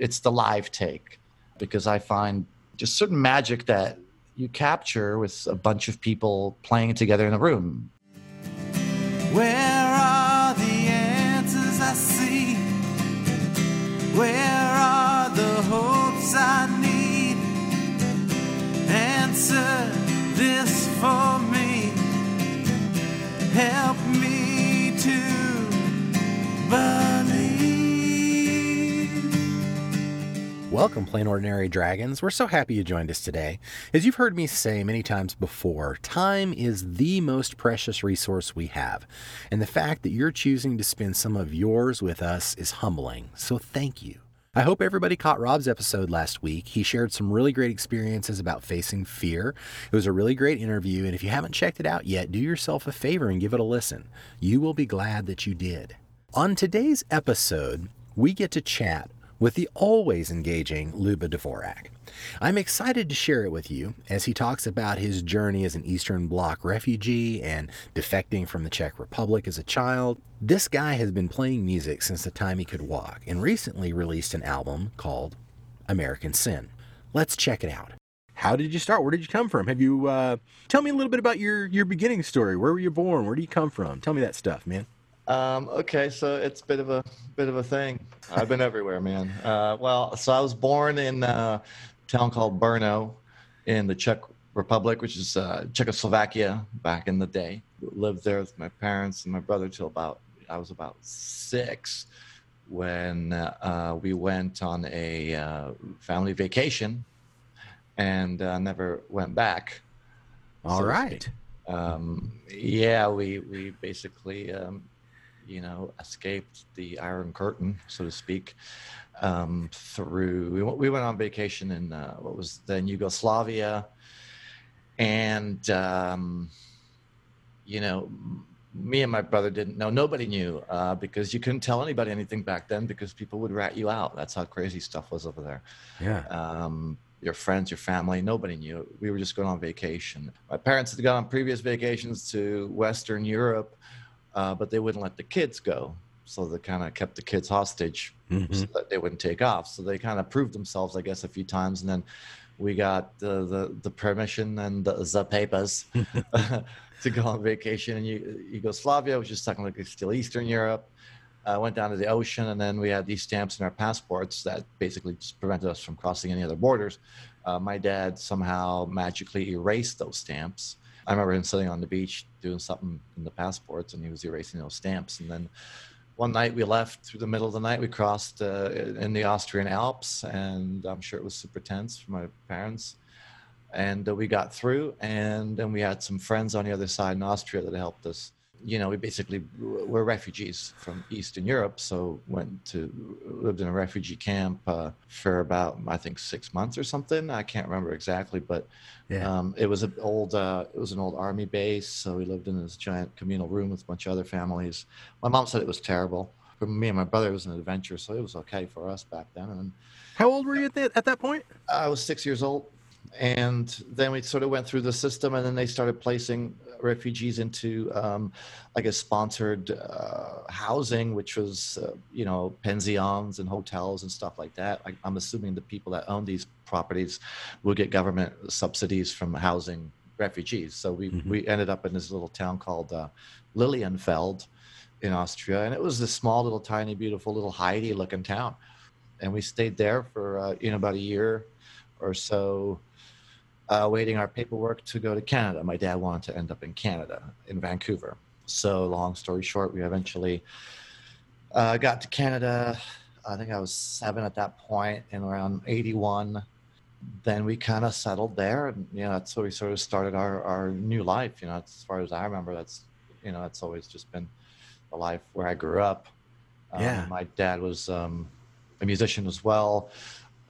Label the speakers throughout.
Speaker 1: it's the live take because I find just certain magic that you capture with a bunch of people playing together in a room.
Speaker 2: Where are the answers I see? Where are the hopes I need? Answer this for me. Help me
Speaker 3: Welcome, Plain Ordinary Dragons. We're so happy you joined us today. As you've heard me say many times before, time is the most precious resource we have. And the fact that you're choosing to spend some of yours with us is humbling. So thank you. I hope everybody caught Rob's episode last week. He shared some really great experiences about facing fear. It was a really great interview, and if you haven't checked it out yet, do yourself a favor and give it a listen. You will be glad that you did. On today's episode, we get to chat with the always engaging Luba Dvorak. I'm excited to share it with you as he talks about his journey as an Eastern Bloc refugee and defecting from the Czech Republic as a child. This guy has been playing music since the time he could walk and recently released an album called American Sin. Let's check it out. How did you start? Where did you come from? Have you uh, tell me a little bit about your your beginning story? Where were you born? Where do you come from? Tell me that stuff, man.
Speaker 1: Um, okay, so it's a bit of a bit of a thing. I've been everywhere, man. Uh, well, so I was born in a town called Brno in the Czech Republic, which is uh, Czechoslovakia back in the day. Lived there with my parents and my brother till about I was about six when uh, we went on a uh, family vacation and uh, never went back.
Speaker 3: All
Speaker 1: so
Speaker 3: right.
Speaker 1: Um, yeah, we we basically um, you know escaped the Iron Curtain, so to speak, um, through. We went, we went on vacation in uh, what was then Yugoslavia, and um, you know. Me and my brother didn't know. Nobody knew uh, because you couldn't tell anybody anything back then because people would rat you out. That's how crazy stuff was over there
Speaker 3: Yeah.
Speaker 1: um, your friends, your family. Nobody knew. We were just going on vacation. My parents had gone on previous vacations to Western Europe, uh, but they wouldn't let the kids go. So they kind of kept the kids hostage
Speaker 3: Mhm.
Speaker 1: so that they wouldn't take off. So they kind of proved themselves, I guess, a few times. And then we got the, the, the permission and the, the papers to go on vacation in Yu- Yugoslavia, which is technically still Eastern Europe. Uh, went down to the ocean, and then we had these stamps in our passports that basically just prevented us from crossing any other borders. Uh, my dad somehow magically erased those stamps. I remember him sitting on the beach doing something in the passports, and he was erasing those stamps. And then one night we left through the middle of the night. We crossed uh, in the Austrian Alps, and I'm sure it was super tense for my parents. And uh, we got through, and then we had some friends on the other side in Austria that helped us. You know, we basically were refugees from Eastern Europe, so went to lived in a refugee camp uh, for about I think six months or something. I can't remember exactly, but
Speaker 3: Yeah.
Speaker 1: um, it was an old uh, it was an old army base, so we lived in this giant communal room with a bunch of other families. My mom said it was terrible. For me and my brother, it was an adventure, so it was okay for us back then. And
Speaker 3: How old were you at that, at that point?
Speaker 1: I was six years old, and then we sort of went through the system, and then they started placing refugees into um, like a sponsored uh, housing, which was uh, you know pensions and hotels and stuff like that. I, I'm assuming the people that own these properties will get government subsidies from housing refugees. So we
Speaker 3: Mhm.
Speaker 1: we ended up in this little town called uh, Lilienfeld in Austria, and it was this small, little, tiny, beautiful, little Heidi looking town and we stayed there for uh, you know about a year or so uh, waiting our paperwork to go to canada my dad wanted to end up in canada in vancouver so long story short we eventually uh, got to canada i think i was seven at that point and around 81 then we kind of settled there and you know that's where we sort of started our, our new life you know as far as i remember that's you know that's always just been the life where i grew up um,
Speaker 3: Yeah.
Speaker 1: my dad was um, a musician as well,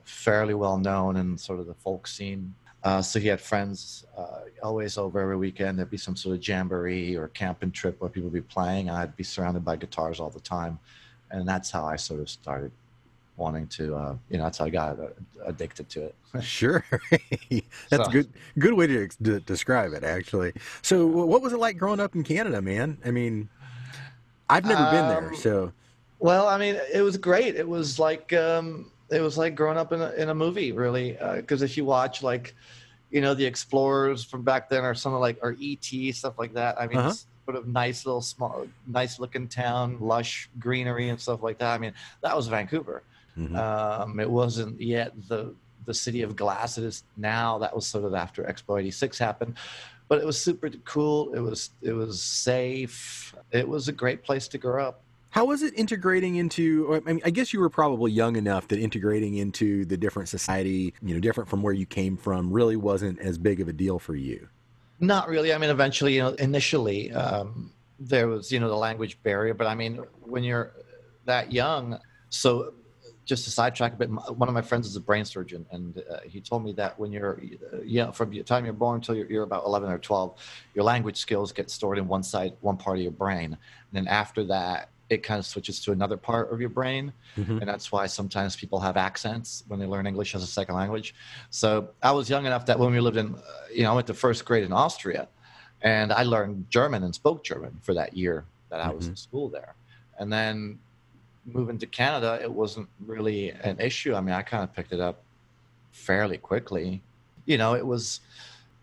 Speaker 1: fairly well known in sort of the folk scene. Uh, so he had friends uh, always over every weekend. There'd be some sort of jamboree or camping trip where people would be playing, and I'd be surrounded by guitars all the time. And that's how I sort of started wanting to, uh, you know, that's how I got uh, addicted to it.
Speaker 3: Sure. That's a
Speaker 1: So-
Speaker 3: good good way to, describe it, actually. So, what was it like growing up in Canada, man? I mean, I've never been there,
Speaker 1: Um,
Speaker 3: so
Speaker 1: Well, I mean, it was great. It was like um, it was like growing up in a, in a movie, really. Because if you watch like, you know, the Explorers from back then, or something like, or ET stuff like that. I mean,
Speaker 3: Uh-huh.
Speaker 1: it's sort of nice little small, nice looking town, lush greenery and stuff like that. I mean, that was Vancouver.
Speaker 3: Mhm.
Speaker 1: Um, it wasn't yet the the city of glass it is now. That was sort of after Expo '86 happened, but it was super cool. It was it was safe. It was a great place to grow up.
Speaker 3: How was it integrating into? I mean, I guess you were probably young enough that integrating into the different society, you know, different from where you came from, really wasn't as big of a deal for you.
Speaker 1: Not really. I mean, eventually, you know, initially um, there was, you know, the language barrier. But I mean, when you're that young, so just to sidetrack a bit, one of my friends is a brain surgeon, and uh, he told me that when you're, uh, yeah, from the time you're born until you're, you're about 11 or 12, your language skills get stored in one side, one part of your brain, and then after that, it kind of switches to another part of your brain,
Speaker 3: Mhm.
Speaker 1: and that's why sometimes people have accents when they learn English as a second language. So I was young enough that when we lived in, uh, you know, I went to first grade in Austria, and I learned German and spoke German for that year that I was in school there. And then moving to Canada, it wasn't really an issue. I mean, I kind of picked it up fairly quickly. You know, it was,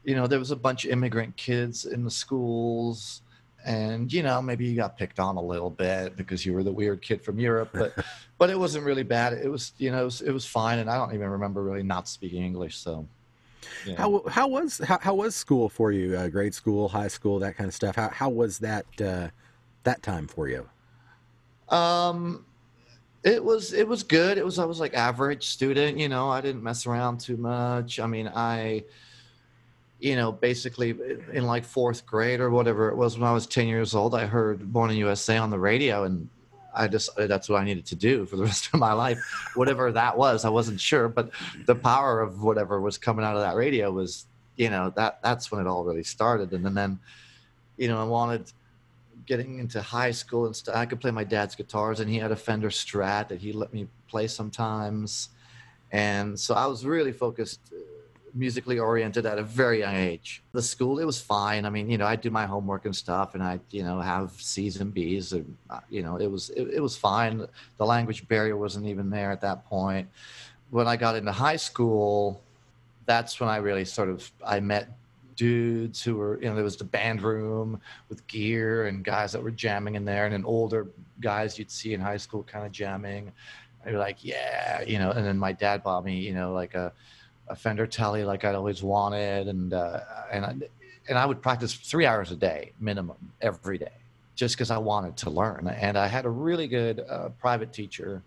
Speaker 1: you know, there was a bunch of immigrant kids in the schools. And you know, maybe you got picked on a little bit because you were the weird kid from Europe, but but it wasn't really bad. It was, you know, it was, it was fine. And I don't even remember really not speaking English. So, know.
Speaker 3: How how was how, how was school for you? Uh, grade school, high school, that kind of stuff. How how was that uh, that time for you?
Speaker 1: Um, it was it was good. It was I was like average student. You know, I didn't mess around too much. I mean, I, you know, basically in like fourth grade or whatever it was when I was ten years old, I heard Born in USA on the radio, and I decided that's what I needed to do for the rest of my life. whatever that was, I wasn't sure, but the power of whatever was coming out of that radio was, you know, that that's when it all really started. And then, then you know, I wanted getting into high school and stuff, I could play my dad's guitars, and he had a Fender Strat that he let me play sometimes, and so I was really focused, musically oriented at a very young age. The school, it was fine. I mean, you know, I do my homework and stuff, and I, you know, have C's and B's, and uh, you know, it was it, it was fine. The language barrier wasn't even there at that point. When I got into high school, that's when I really sort of I met dudes who were you know there was the band room with gear and guys that were jamming in there and then older guys you'd see in high school kind of jamming I'd be like yeah you know and then my dad bought me you know like a, a Fender Tele like I'd always wanted and uh, and I, and I would practice three hours a day minimum every day just because I wanted to learn and I had a really good uh, private teacher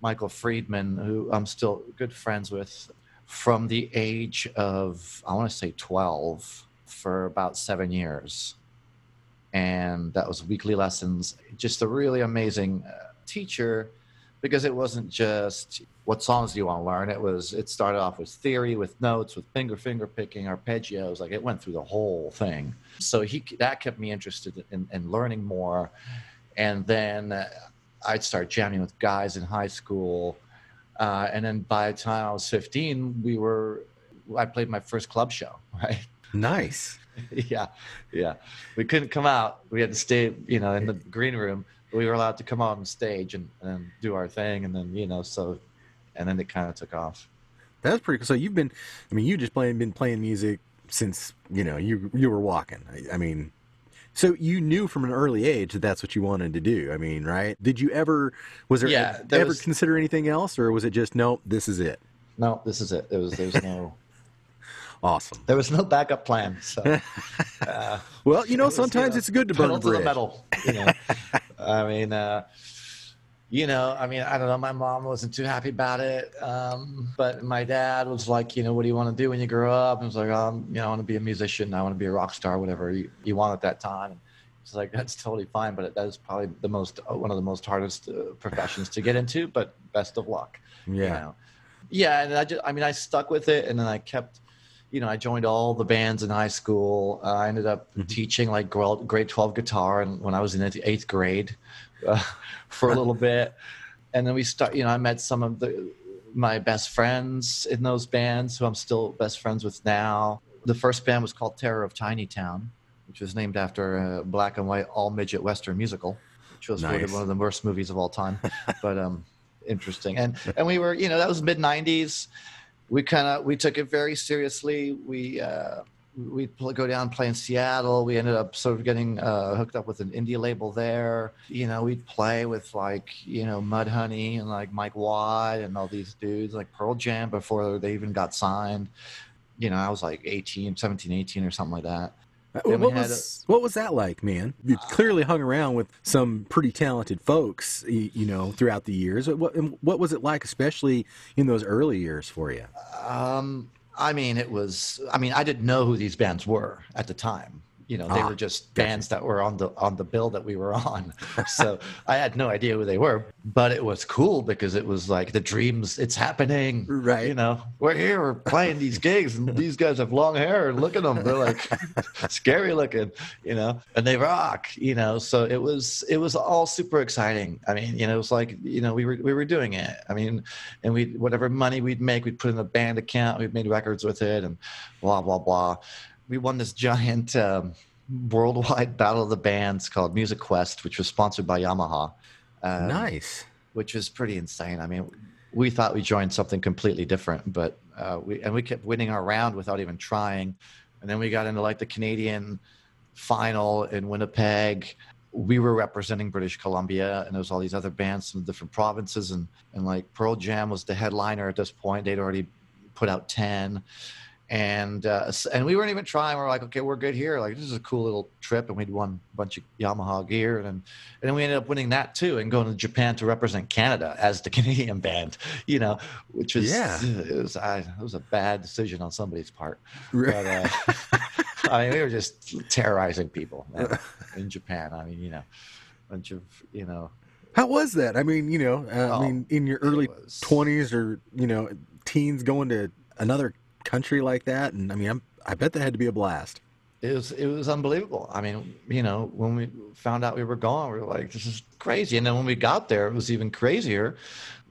Speaker 1: Michael Friedman who I'm still good friends with from the age of I want to say 12 for about seven years, and that was weekly lessons. Just a really amazing uh, teacher, because it wasn't just what songs do you want to learn. It was it started off with theory, with notes, with finger finger picking, arpeggios. Like it went through the whole thing. So he that kept me interested in, in learning more, and then I'd start jamming with guys in high school. Uh, and then by the time I was 15, we were, I played my first club show, right?
Speaker 3: Nice.
Speaker 1: yeah, yeah. We couldn't come out. We had to stay, you know, in the green room. We were allowed to come on stage and, and do our thing. And then, you know, so, and then it kind of took off.
Speaker 3: That's pretty cool. So you've been, I mean, you just playing been playing music since you know you you were walking. I, I mean, so you knew from an early age that that's what you wanted to do. I mean, right? Did you ever was there
Speaker 1: Yeah,
Speaker 3: ever,
Speaker 1: was-
Speaker 3: consider anything else, or was it just no? This is it.
Speaker 1: No, this is it. There was, there was no,
Speaker 3: Awesome.
Speaker 1: there was no backup plan. So, uh,
Speaker 3: Well, you know,
Speaker 1: It was,
Speaker 3: sometimes
Speaker 1: know,
Speaker 3: it's good to burn
Speaker 1: pedal
Speaker 3: a
Speaker 1: to the metal. You know, I mean, uh, you know, I mean, I don't know. My mom wasn't too happy about it, um, but my dad was like, you know, what do you want to do when you grow up? And I was like, um, you know, I want to be a musician. I want to be a rock star, whatever you, you want at that time. And it's like that's totally fine, but that is probably the most uh, one of the most hardest uh, professions to get into. But best of luck. you
Speaker 3: Yeah.
Speaker 1: know. Yeah, and I just, I mean, I stuck with it, and then I kept, you know, I joined all the bands in high school. Uh, I ended up
Speaker 3: Mhm.
Speaker 1: teaching like grade grade twelve guitar, and when I was in the eighth grade, uh, for a little bit, and then we start. You know, I met some of the my best friends in those bands, who I'm still best friends with now. The first band was called Terror of Tiny Town, which was named after a black and white all midget western musical, which was
Speaker 3: Nice.
Speaker 1: one of the worst movies of all time. but um, interesting. And and we were, you know, that was mid '90s. We kind of we took it very seriously. We uh, we'd go down play in Seattle. We ended up sort of getting uh, hooked up with an indie label there. You know, we'd play with like, you know, Mudhoney and like Mike Watt and all these dudes, like Pearl Jam before they even got signed. You know, I was like 18, 17, 18 or something like that.
Speaker 3: What was, a, what was that like, man? You clearly hung around with some pretty talented folks, you know, throughout the years. What, what was it like, especially in those early years for you?
Speaker 1: Um, I mean, it was. I mean, I didn't know who these bands were at the time. You know, they ah, were just gotcha. bands that were on the on the bill that we were on. so I had no idea who they were, but it was cool because it was like the dreams. It's happening,
Speaker 3: right?
Speaker 1: You know, we're here, we're playing these gigs, and these guys have long hair. And look at them; they're like scary looking, you know, and they rock, you know. So it was it was all super exciting. I mean, you know, it was like you know we were we were doing it. I mean, and we whatever money we'd make, we'd put in a band account. we'd made records with it, and blah blah blah we won this giant um, worldwide battle of the bands called Music Quest, which was sponsored by Yamaha.
Speaker 3: Um, nice.
Speaker 1: Which was pretty insane. I mean, we thought we joined something completely different, but uh, we and we kept winning our round without even trying. And then we got into like the Canadian final in Winnipeg. We were representing British Columbia, and there was all these other bands from different provinces, and and like Pearl Jam was the headliner at this point. They'd already put out ten and uh, and we weren't even trying. We are like, okay, we're good here. Like this is a cool little trip, and we'd won a bunch of Yamaha gear, and and then we ended up winning that too, and going to Japan to represent Canada as the Canadian band. You know, which was
Speaker 3: yeah,
Speaker 1: it was I, it was a bad decision on somebody's part. But, uh, I mean, we were just terrorizing people in Japan. I mean, you know, a bunch of you know.
Speaker 3: How was that? I mean, you know, uh, oh, I mean, in your early twenties or you know, teens, going to another country like that, and I mean, I'm, I bet that had to be a blast.
Speaker 1: It was it was unbelievable. I mean, you know, when we found out we were gone, we were like, "This is crazy." And then when we got there, it was even crazier.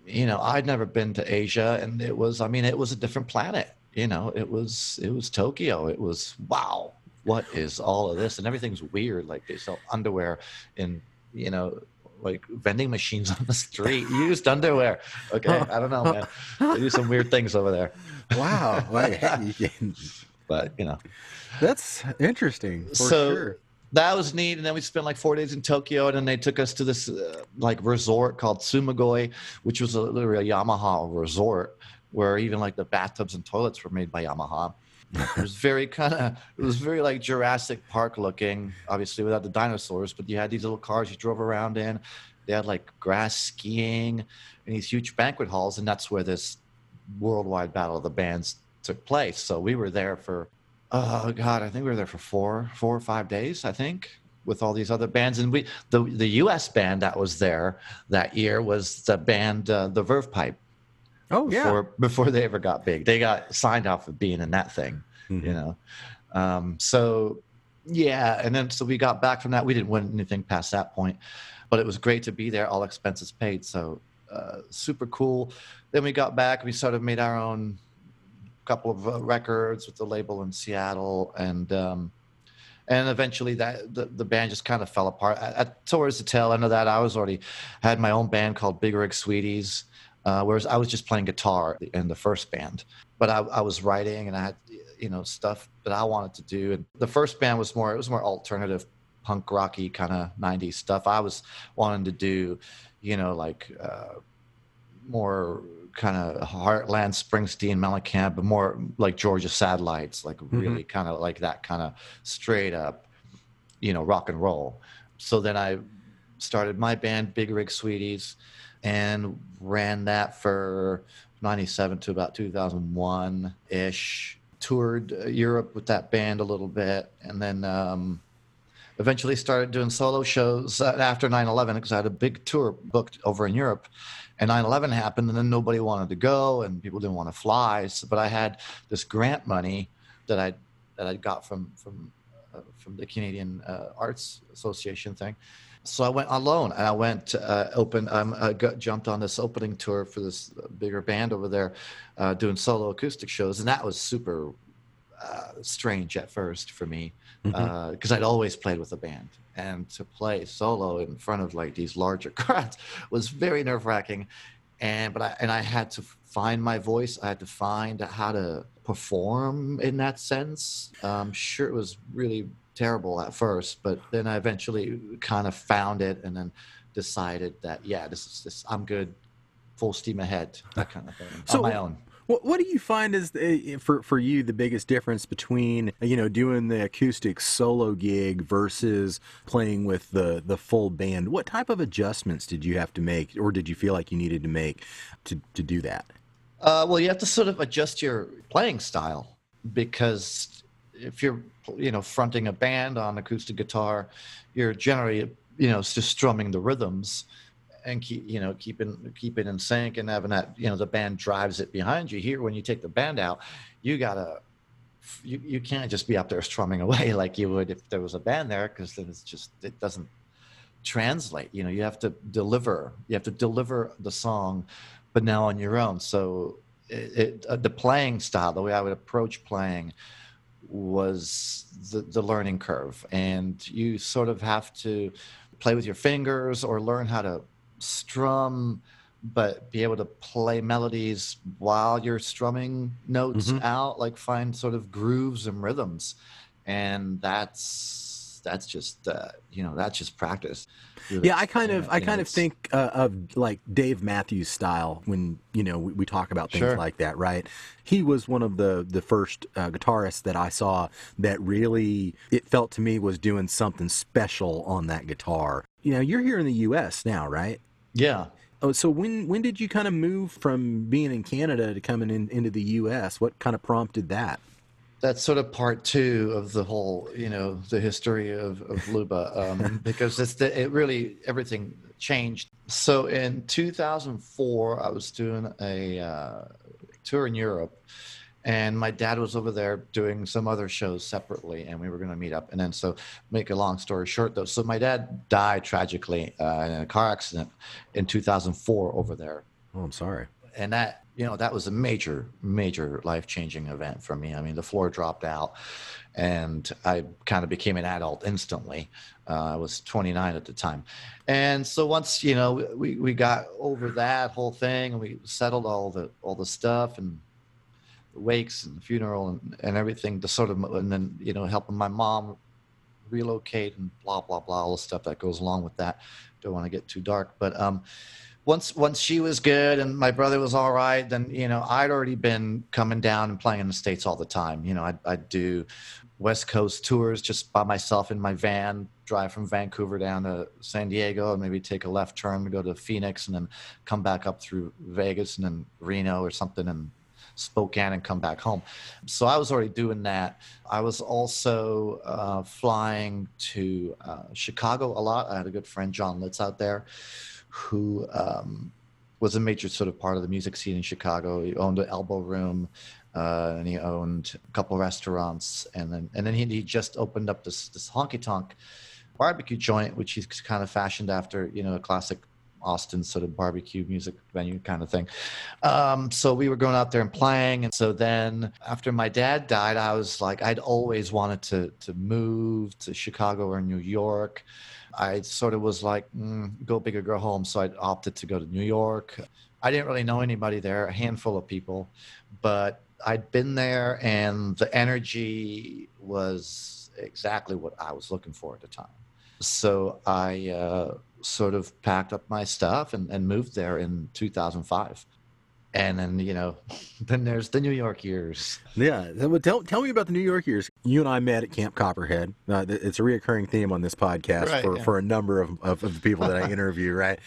Speaker 1: You know, I'd never been to Asia, and it was, I mean, it was a different planet. You know, it was it was Tokyo. It was wow. What is all of this? And everything's weird. Like they sell underwear in you know like vending machines on the street, used underwear. Okay, I don't know, man. They do some weird things over there.
Speaker 3: Wow.
Speaker 1: Like, but you know,
Speaker 3: that's interesting.
Speaker 1: so
Speaker 3: sure.
Speaker 1: that was neat. And then we spent like four days in Tokyo, and then they took us to this uh, like resort called Tsumagoi, which was a, literally a Yamaha resort where even like the bathtubs and toilets were made by Yamaha. It was very kind of it was very like Jurassic Park looking, obviously without the dinosaurs, but you had these little cars you drove around in. They had like grass skiing and these huge banquet halls, and that's where this worldwide battle of the bands took place. So we were there for, oh God, I think we were there for four, four or five days, I think, with all these other bands. And we, the the U.S. band that was there that year was the band uh, the Verve Pipe.
Speaker 3: Oh
Speaker 1: yeah. Before, before they ever got big, they got signed off of being in that thing, mm-hmm. you know. Um, so yeah, and then so we got back from that. We didn't win anything past that point, but it was great to be there. All expenses paid. So uh, super cool. Then we got back. We sort of made our own couple of uh, records with the label in Seattle, and um, and eventually that the, the band just kind of fell apart. At, at, towards the tail end of that, I was already had my own band called Big Rig Sweeties, uh, whereas I was just playing guitar in the first band. But I, I was writing, and I had you know stuff that I wanted to do. And the first band was more it was more alternative punk rocky kind of 90s stuff i was wanting to do you know like uh, more kind of heartland springsteen mellencamp but more like georgia satellites like mm-hmm. really kind of like that kind of straight up you know rock and roll so then i started my band big rig sweeties and ran that for 97 to about 2001 ish toured uh, europe with that band a little bit and then um, eventually started doing solo shows uh, after 9-11 because i had a big tour booked over in europe. And 9-11 happened and then nobody wanted to go and people didn't want to fly. So, but i had this grant money that i that i got from from uh, from the canadian uh, arts association thing so i went alone and i went uh, open um, i got, jumped on this opening tour for this bigger band over there uh, doing solo acoustic shows and that was super uh, strange at first for me because mm-hmm. uh, I'd always played with a band, and to play solo in front of like these larger crowds was very nerve wracking. and but I and I had to find my voice. I had to find how to perform in that sense. Um, sure, it was really terrible at first, but then I eventually kind of found it, and then decided that yeah, this is this. I'm good, full steam ahead, that kind of thing
Speaker 3: So-
Speaker 1: on my own.
Speaker 3: What, what do you find is the, for for you the biggest difference between you know doing the acoustic solo gig versus playing with the the full band? What type of adjustments did you have to make, or did you feel like you needed to make to to do that?
Speaker 1: Uh, well, you have to sort of adjust your playing style because if you're, you know, fronting a band on acoustic guitar, you're generally, you know, just strumming the rhythms and keep, you know, keeping keep it in sync and having that, you know, the band drives it behind you. Here, when you take the band out, you gotta, you you can't just be up there strumming away like you would if there was a band there because then it's just it doesn't translate. You know, you have to deliver. You have to deliver the song but now on your own. So it, it, uh, the playing style, the way I would approach playing, was the, the learning curve, and you sort of have to play with your fingers or learn how to strum, but be able to play melodies while you're strumming notes
Speaker 3: Mhm.
Speaker 1: out, like find sort of grooves and rhythms, and that's that's just uh, you know that's just practice. really.
Speaker 3: Yeah, I kind of I kind of think uh, of like Dave Matthews style when you know we, we talk about things
Speaker 1: Sure.
Speaker 3: like that, right? He was one of the the first uh, guitarists that I saw that really it felt to me was doing something special on that guitar. You know, you're here in the U.S. now, right?
Speaker 1: yeah.
Speaker 3: Oh, so when when did you kind of move from being in Canada to coming in, into the U.S.? What kind of prompted that?
Speaker 1: That's sort of part two of the whole, you know, the history of, of Luba, um, because it's the, it really everything changed. So in 2004, I was doing a uh, tour in Europe, and my dad was over there doing some other shows separately, and we were going to meet up. And then, so make a long story short, though, so my dad died tragically uh, in a car accident in 2004 over there
Speaker 3: Oh, I'm sorry.
Speaker 1: and that you know that was a major major life changing event for me. I mean the floor dropped out and i kind of became an adult instantly. Uh, i was 29 at the time. And so once you know we, we got over that whole thing and we settled all the all the stuff and the wakes and the funeral and, and everything to sort of and then you know helping my mom relocate and blah blah blah all the stuff that goes along with that. Don't want to get too dark but um once once she was good and my brother was all right then you know i'd already been coming down and playing in the states all the time. You know i'd, I'd do west coast tours just by myself in my van drive from vancouver down to san diego and maybe take a left turn to go to phoenix and then come back up through vegas and then reno or something and spokane and come back home. So i was already doing that. I was also uh, flying to uh, chicago a lot. I had a good friend john litz out there who um, was a major sort of part of the music scene in Chicago. He owned an elbow room, uh, and he owned a couple restaurants, and then and then he, he just opened up this this honky tonk barbecue joint, which he's kind of fashioned after you know a classic Austin sort of barbecue music venue kind of thing. Um, so we were going out there and playing, and so then after my dad died, I was like, I'd always wanted to to move to Chicago or New York. I sort of was like, mm, go big or go home. So I opted to go to New York. I didn't really know anybody there, a handful of people, but I'd been there and the energy was exactly what I was looking for at the time. So I uh, sort of packed up my stuff and, and moved there in 2005. And then, you know, then there's the New York years.
Speaker 3: Yeah, tell tell me about the New York years. You and I met at Camp Copperhead. Uh, it's a reoccurring theme on this podcast
Speaker 1: Right,
Speaker 3: for,
Speaker 1: yeah.
Speaker 3: for a number of, of, of the people that I interview. Right,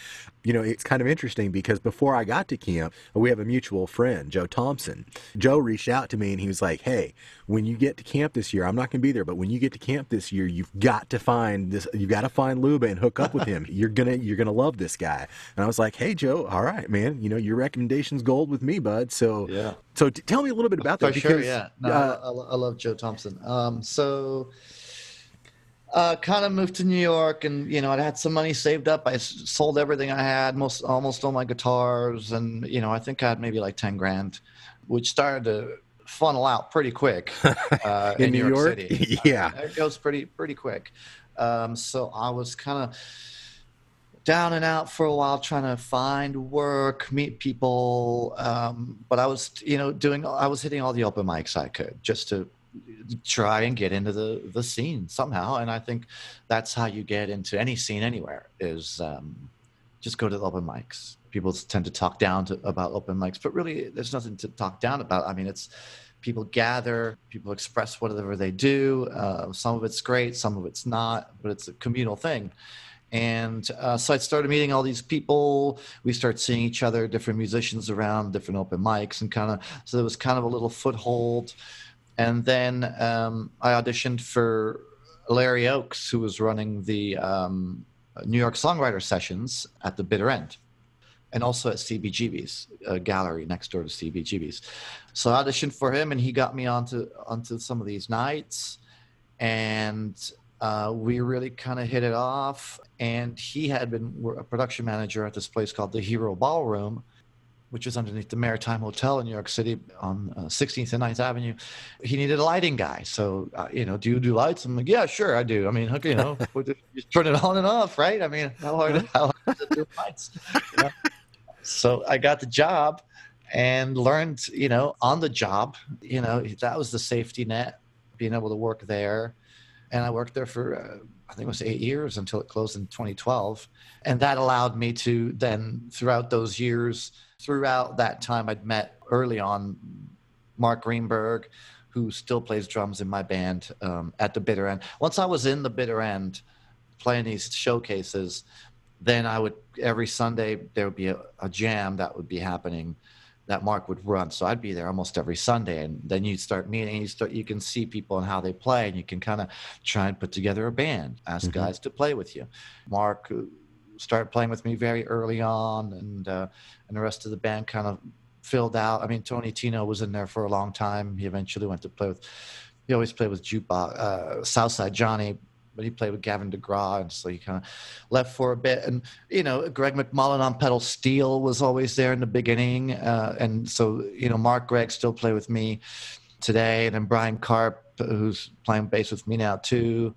Speaker 3: you know, it's kind of interesting because before I got to camp, we have a mutual friend, Joe Thompson. Joe reached out to me and he was like, "Hey, when you get to camp this year, I'm not going to be there, but when you get to camp this year, you've got to find this. You've got to find Luba and hook up with him. You're gonna you're gonna love this guy." And I was like, "Hey, Joe, all right, man. You know, your recommendation's gold with me, bud. So,
Speaker 1: Yeah.
Speaker 3: so t- tell me a little bit about that
Speaker 1: For
Speaker 3: because
Speaker 1: sure, yeah. No,
Speaker 3: uh,
Speaker 1: I, I love Joe Thompson. Um, so, uh, kind of moved to New York, and you know, I had some money saved up. I sold everything I had, most almost all my guitars, and you know, I think I had maybe like ten grand, which started to funnel out pretty quick uh,
Speaker 3: In New York?
Speaker 1: City.
Speaker 3: Yeah.
Speaker 1: it goes pretty pretty quick. Um, so I was kind of down and out for a while trying to find work, meet people. Um, but I was, you know, doing, I was hitting all the open mics I could just to try and get into the, the scene somehow. And I think that's how you get into any scene anywhere is um, just go to the open mics. People tend to talk down to, about open mics, but really there's nothing to talk down about. I mean, it's, people gather, people express whatever they do. Uh, some of it's great, some of it's not, but it's a communal thing. And uh, so I started meeting all these people. We start seeing each other, different musicians around, different open mics, and kind of so there was kind of a little foothold. And then um, I auditioned for Larry Oakes, who was running the um, New York Songwriter Sessions at the Bitter End and also at CBGB's a gallery next door to CBGB's. So I auditioned for him, and he got me onto onto some of these nights, and uh, we really kind of hit it off. And he had been a production manager at this place called the Hiro Ballroom, which is underneath the Maritime Hotel in New York City on uh, 16th and 9th Avenue. He needed a lighting guy. So, uh, you know, do you do lights? I'm like, yeah, sure, I do. I mean, you know, you turn it on and off, right? I mean, how hard, how hard is it to do lights? You know? so I got the job and learned, you know, on the job. You know, that was the safety net, being able to work there. And I worked there for, uh, I think it was eight years until it closed in 2012. And that allowed me to then, throughout those years, throughout that time, I'd met early on Mark Greenberg, who still plays drums in my band um, at the bitter end. Once I was in the bitter end, playing these showcases, then I would every Sunday there would be a, a, jam that would be happening that Mark would run. So I'd be there almost every Sunday, and then you start meeting. You start you can see people and how they play, and you can kind of try and put together a band. Ask mm-hmm. guys to play with you. Mark uh, started playing with me very early on, and uh, and the rest of the band kind of filled out. I mean, Tony Tino was in there for a long time. He eventually went to play with. He always played with Jukebox, uh, Southside Johnny but he played with Gavin DeGraw, and so he kind of left for a bit. And you know, Greg McMullen on pedal steel was always there in the beginning, uh, and so you know, Mark Gregg still play with me today, and then Brian Karp, who's playing bass with me now too,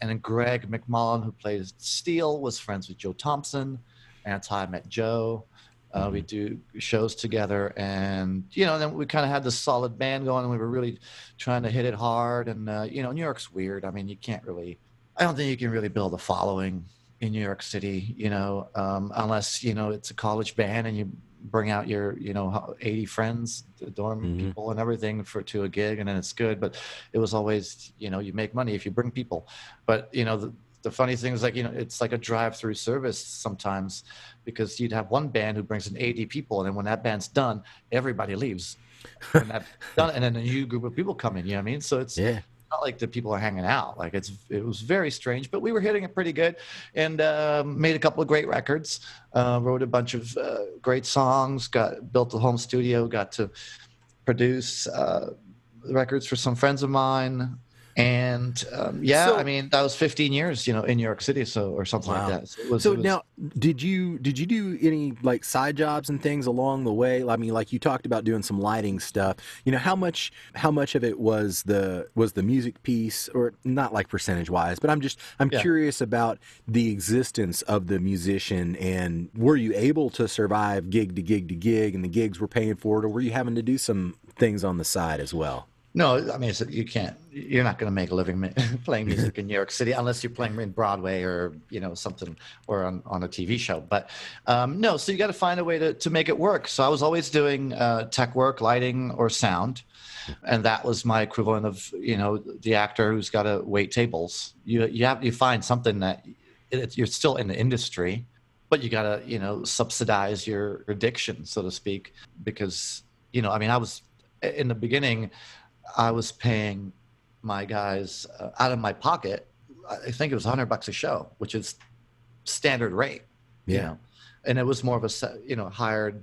Speaker 1: and then Greg McMullen, who plays steel, was friends with Joe Thompson, and that's how I met Joe. Uh, we mm-hmm. do shows together, and you know, then we kind of had this solid band going, and we were really trying to hit it hard. And uh, you know, New York's weird. I mean, you can't really I don't think you can really build a following in New York City, you know, um, unless you know it's a college band and you bring out your you know 80 friends the dorm mm-hmm. people and everything for to a gig and then it's good. But it was always you know you make money if you bring people. But you know the, the funny thing is like you know it's like a drive-through service sometimes because you'd have one band who brings in 80 people and then when that band's done everybody leaves. That's done and then a new group of people come in you know what i mean? So it's
Speaker 3: yeah
Speaker 1: not like the people are hanging out. Like it's it was very strange, but we were hitting it pretty good, and uh, made a couple of great records. Uh, wrote a bunch of uh, great songs. Got built a home studio. Got to produce uh, records for some friends of mine and um, yeah so, i mean that was 15 years you know in new york city so or something wow. like that
Speaker 3: so, was, so was, now did you did you do any like side jobs and things along the way i mean like you talked about doing some lighting stuff you know how much how much of it was the was the music piece or not like percentage wise but i'm just i'm yeah. curious about the existence of the musician and were you able to survive gig to gig to gig and the gigs were paying for it or were you having to do some things on the side as well
Speaker 1: no, I mean you can't. You're not going to make a living playing music in New York City unless you're playing in Broadway or you know something or on, on a TV show. But um, no, so you got to find a way to to make it work. So I was always doing uh, tech work, lighting or sound, and that was my equivalent of you know the actor who's got to wait tables. You you have you find something that it, you're still in the industry, but you got to you know subsidize your addiction, so to speak, because you know I mean I was in the beginning I was paying my guys uh, out of my pocket. I think it was 100 bucks a show, which is standard rate. Yeah. You know? And it was more of a you know hired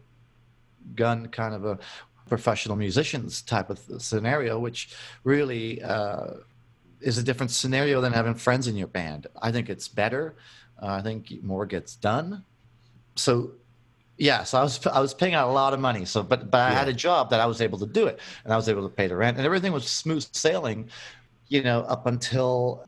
Speaker 1: gun kind of a professional musicians type of scenario, which really uh, is a different scenario than having friends in your band. I think it's better. Uh, I think more gets done. So yeah, so I was I was paying out a lot of money. So, but but I yeah. had a job that I was able to do it, and I was able to pay the rent, and everything was smooth sailing, you know, up until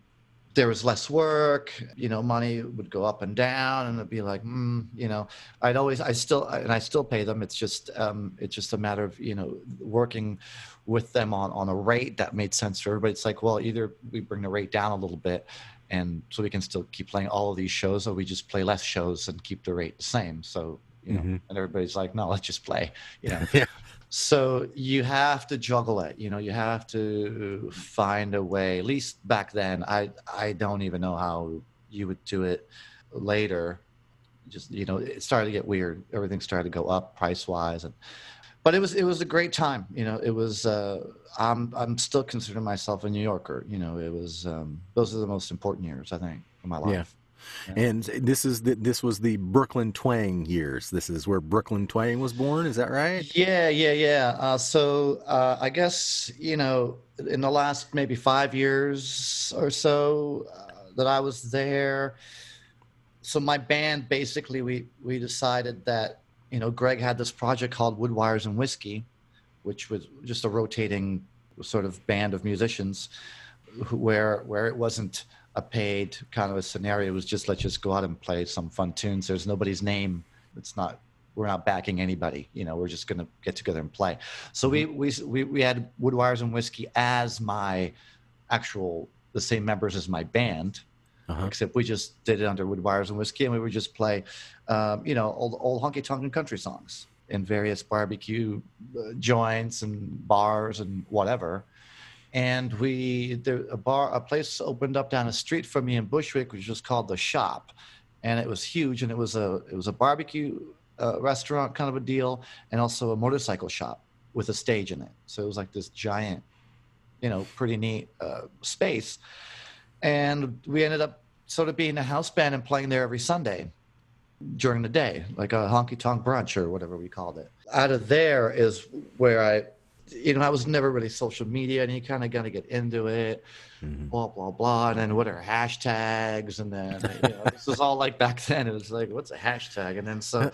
Speaker 1: there was less work you know money would go up and down and it'd be like mm, you know i'd always i still and i still pay them it's just um, it's just a matter of you know working with them on on a rate that made sense for everybody it's like well either we bring the rate down a little bit and so we can still keep playing all of these shows or we just play less shows and keep the rate the same so you know
Speaker 3: Mhm.
Speaker 1: and everybody's like no let's just play you know.
Speaker 3: Yeah.
Speaker 1: so you have to juggle it you know you have to find a way. At least back then i i don't even know how you would do it later. Just you know it started to get weird. Everything started to go up price wise and but it was it was a great time you know. It was uh i'm i'm still considering myself a new yorker you know. It was um those are the most important years i think of my life.
Speaker 3: Yeah. And this is the, this was the Brooklyn Twang years. This is where Brooklyn Twang was born. Is that right?
Speaker 1: Yeah, yeah, yeah. Uh, so uh, I guess you know, in the last maybe five years or so uh, that I was there, so my band basically we we decided that you know Greg had this project called Wood Wires and Whiskey, which was just a rotating sort of band of musicians, where where it wasn't a paid kind of a scenario. Was just let's just go out and play some fun tunes. There's nobody's name. It's not we're not backing anybody. You know, we're just going to get together and play. So we, we we we had Woodwires and Whiskey as my actual the same members as my band,
Speaker 3: Uh-huh.
Speaker 1: except we just did it under Woodwires and Whiskey, and we would just play, um, you know, old old honky tonk and country songs in various barbecue uh, joints and bars and whatever. And we there a bar a place opened up down the street from me in Bushwick, which was called the Shop, and it was huge, and it was a it was a barbecue uh, restaurant kind of a deal, and also a motorcycle shop with a stage in it. So it was like this giant, you know, pretty neat uh, space. And we ended up sort of being a house band and playing there every Sunday during the day, like a honky tonk brunch or whatever we called it. Out of there is where I, you know, I was never really social media, and you kind of got to get into it,
Speaker 3: Mhm.
Speaker 1: blah blah blah, and then what are hashtags, and then you know, this was all like back then. It was like, what's a hashtag? And then so,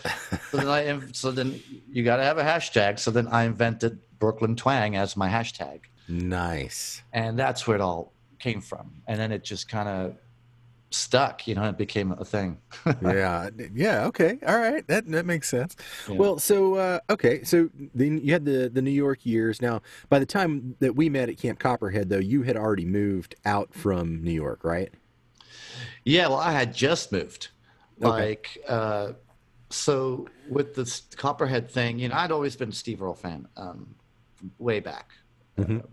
Speaker 1: so then I, so then you got to have a hashtag. So then I invented Brooklyn Twang as my hashtag
Speaker 3: Nice.
Speaker 1: and that's where it all came from and then it just kind of stuck you know it became a thing
Speaker 3: yeah. Yeah. Okay. All right. That that makes sense.
Speaker 1: Yeah.
Speaker 3: Well, so uh, okay. So then you had the the New York years. Now, by the time that we met at Camp Copperhead, though, you had already moved out from New York, right?
Speaker 1: yeah well i had just moved
Speaker 3: Okay.
Speaker 1: like uh so with this copperhead thing you know i'd always been a steve earle fan um way back
Speaker 3: Mhm.
Speaker 1: Uh,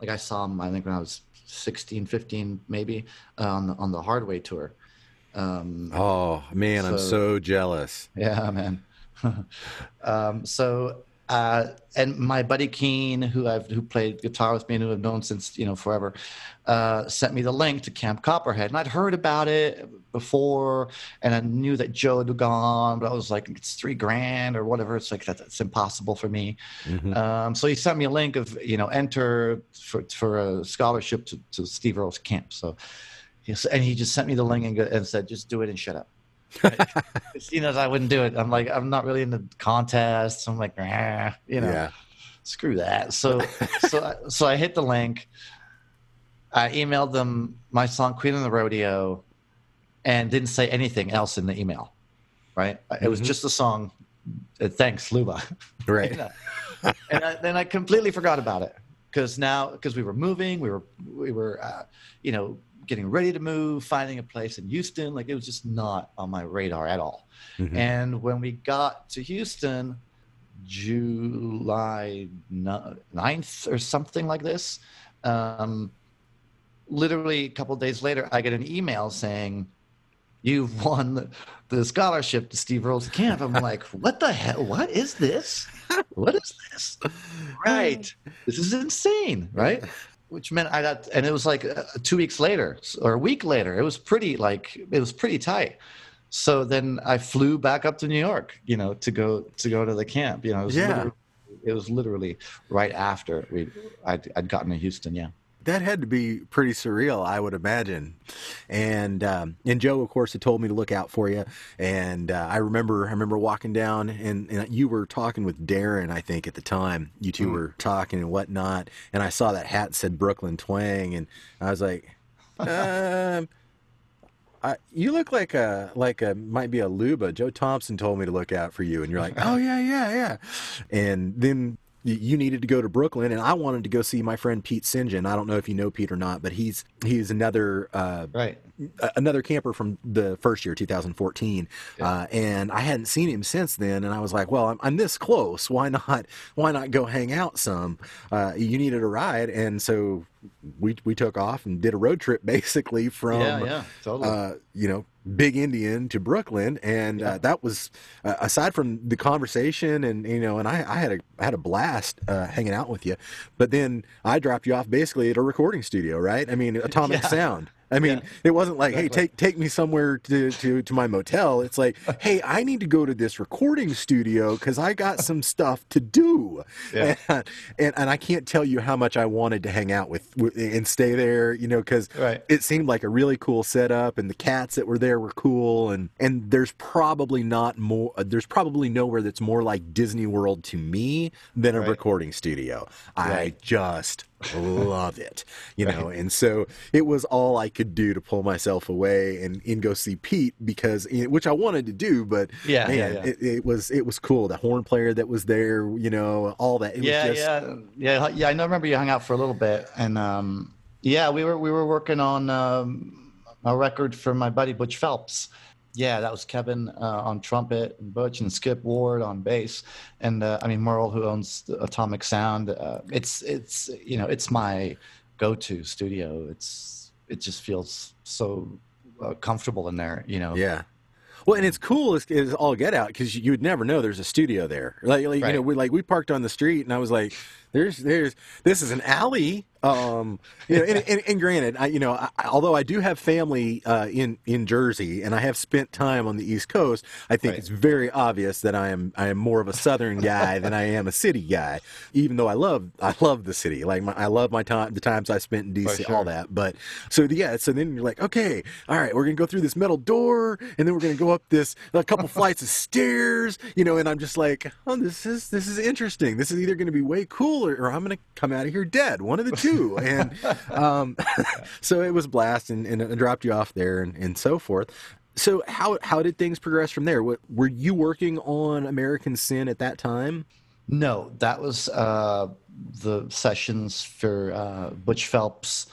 Speaker 1: like i saw him i think when i was 16 15 maybe uh, on the on the hardway tour um
Speaker 3: Oh man, I'm
Speaker 1: So-
Speaker 3: so jealous.
Speaker 1: Yeah, man. um, so, uh, and my buddy Keen, who I've who played guitar with me and who I've known since you know forever, uh, sent me the link to Camp Copperhead, and I'd heard about it before, and I knew that Joe had gone, but I was like, it's three grand or whatever. It's like that, that's impossible for me.
Speaker 3: Mhm.
Speaker 1: Um, so he sent me a link of you know enter for for a scholarship to, to Steve Earle's camp. So, yes, and he just sent me the link and, go, and said, just do it and shut up. He knows I wouldn't do it. I'm like, I'm not really into contests. I'm like, you know,
Speaker 3: Yeah.
Speaker 1: screw that. So, so, I- so I hit the link. I emailed them my song "Queen of the Rodeo," and didn't say anything else in the email. Right? It was
Speaker 3: Mhm.
Speaker 1: just a song. uh, Thanks, Luba.
Speaker 3: Right.
Speaker 1: You know? and I, then I completely forgot about it because now because we were moving, we were we were uh, you know getting ready to move, finding a place in Houston. Like it was just not on my radar at all.
Speaker 3: Mhm.
Speaker 1: And when we got to Houston, July ni- 9th or something like this, um, literally a couple days later, I get an email saying, You've won the, the scholarship to Steve Earle's camp. I'm like, What the hell? What is this? What is this? Right. This is insane. Right. Which meant I got, and it was like uh, two weeks later or a week later. It was pretty, like, it was pretty tight. So then I flew back up to New York, you know, to go to go to the camp. You know, it was,
Speaker 3: Yeah.
Speaker 1: literally, it was literally right after we I'd, I'd gotten to Houston. Yeah.
Speaker 3: That had to be pretty surreal, I would imagine. And um, and Joe, of course, had told me to look out for you. And uh, I remember I remember walking down, and, and you were talking with Darren, I think, at the time. You two
Speaker 1: Mm.
Speaker 3: were talking and whatnot. And I saw that hat said Brooklyn Twang, and I was like, um, I, you look like a like a might be a Luba. Joe Thompson told me to look out for you, and you're like, oh yeah, yeah, yeah. And then you needed to go to Brooklyn, and I wanted to go see my friend Pete St. John. I don't know if you know Pete or not, but he's he's another uh,
Speaker 1: Right.
Speaker 3: another camper from the first year, 2014, uh, and I hadn't seen him since then. And I was like, "Well, I'm, I'm this close. Why not? Why not go hang out some? Uh, you needed a ride, and so we we took off and did a road trip basically from
Speaker 1: yeah, yeah, totally.
Speaker 3: uh, you know, Big Indian to Brooklyn, and uh, that was uh, aside from the conversation, and you know, and I, I had a I had a blast uh, hanging out with you. But then I dropped you off basically at a recording studio, right? I mean, Atomic
Speaker 1: Yeah.
Speaker 3: Sound. I mean,
Speaker 1: Yeah.
Speaker 3: it wasn't like, hey, take take me somewhere to, to, to my motel. It's like, hey, I need to go to this recording studio because I got some stuff to do,
Speaker 1: Yeah.
Speaker 3: and, and and I can't tell you how much I wanted to hang out with, with and stay there, you know, because
Speaker 1: Right.
Speaker 3: it seemed like a really cool setup, and the cats that were there were cool, and and there's probably not more, uh, there's probably nowhere that's more like Disney World to me than a
Speaker 1: Right.
Speaker 3: recording studio. I just love it, you know, and so it was all I could do to pull myself away and, and go see Pete because which I wanted to do, but
Speaker 1: Yeah,
Speaker 3: man,
Speaker 1: yeah, yeah.
Speaker 3: It, it was it was cool. The horn player that was there, you know, all that. It
Speaker 1: yeah,
Speaker 3: was just,
Speaker 1: yeah, yeah, yeah. I know- remember you hung out for a little bit, and um, yeah, we were we were working on um, a record for my buddy Butch Phelps. Yeah, that was Kevin uh, on trumpet, and Butch and Skip Ward on bass, and uh, I mean Merle, who owns the Atomic Sound. Uh, it's it's you know it's my go-to studio. It's it just feels so uh, comfortable in there. You know.
Speaker 3: Yeah. Well, and it's cool as, as all get out because you would never know there's a studio there. Like, like you know, we like we parked on the street, and I was like, "There's, there's, this is an alley." Um, you know, and, and, and granted, I, you know, I, although I do have family uh, in in Jersey, and I have spent time on the East Coast, I think
Speaker 1: Right.
Speaker 3: it's very obvious that I am I am more of a Southern guy than I am a city guy. Even though I love I love the city, like my, I love my time, the times I spent in DC, all that. But so yeah, so then you're like, okay, all right, we're gonna go through this metal door, and then we're gonna go up this a couple flights of stairs, you know. And I'm just like, oh, this is this is interesting. This is either gonna be way cooler, or I'm gonna come out of here dead. One of the two. And um, so it was blast, and, and dropped you off there, and, and so forth. So how how did things progress from there? What, were you working on American Sin at that time?
Speaker 1: No, that was uh, the sessions for uh, Butch Phelps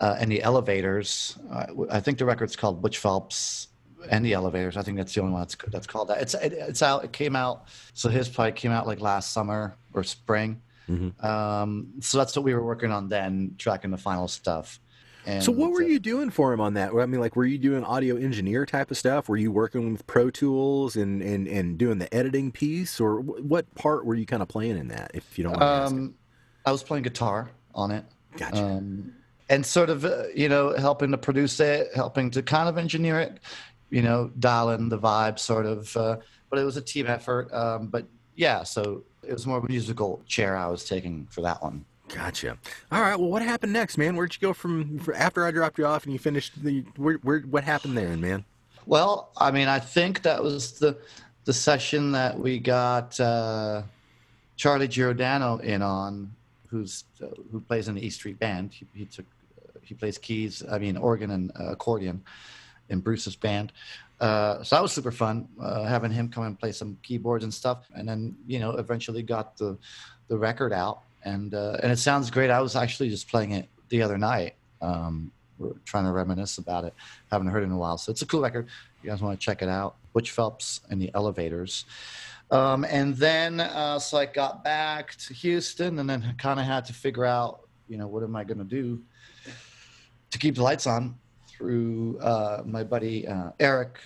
Speaker 1: uh, and the Elevators. I think the record's called Butch Phelps and the Elevators. I think that's the only one that's that's called that. It's it, it's out. It came out. So his probably came out like last summer or spring. Um, so that's what we were working on then, tracking the final stuff. And
Speaker 3: So what were
Speaker 1: uh,
Speaker 3: you doing for him on that? I mean, like, were you doing audio engineer type of stuff? Were you working with Pro Tools and and, and doing the editing piece, or what part were you kind of playing in that? If you don't mind asking.
Speaker 1: Um, I was playing guitar on it.
Speaker 3: Gotcha.
Speaker 1: Um, and sort of, uh, you know, helping to produce it, helping to kind of engineer it, you know, dial in the vibe, sort of. Uh, but it was a team effort. Um, but yeah, so it was more of a musical chair I was taking for that one.
Speaker 3: Gotcha. All right. Well, what happened next, man? Where'd you go from after I dropped you off and you finished the? Where, where what happened there, man?
Speaker 1: Well, I mean, I think that was the the session that we got uh, Charlie Giordano in on, who's uh, who plays in the East Street Band. He, he took he plays keys, I mean organ and uh, accordion in Bruce's band. Uh, so that was super fun uh, having him come and play some keyboards and stuff, and then you know eventually got the the record out, and uh, and it sounds great. I was actually just playing it the other night. Um, trying to reminisce about it. Haven't heard it in a while, so it's a cool record. You guys want to check it out? Butch Phelps and the Elevators. Um, and then uh, so I got back to Houston, and then kind of had to figure out, you know, what am I going to do to keep the lights on through uh, my buddy uh, Eric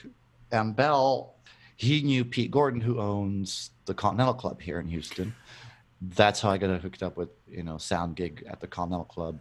Speaker 1: Ambel. He knew Pete Gordon, who owns the Continental Club here in Houston. That's how I got hooked up with, you know, sound gig at the Continental Club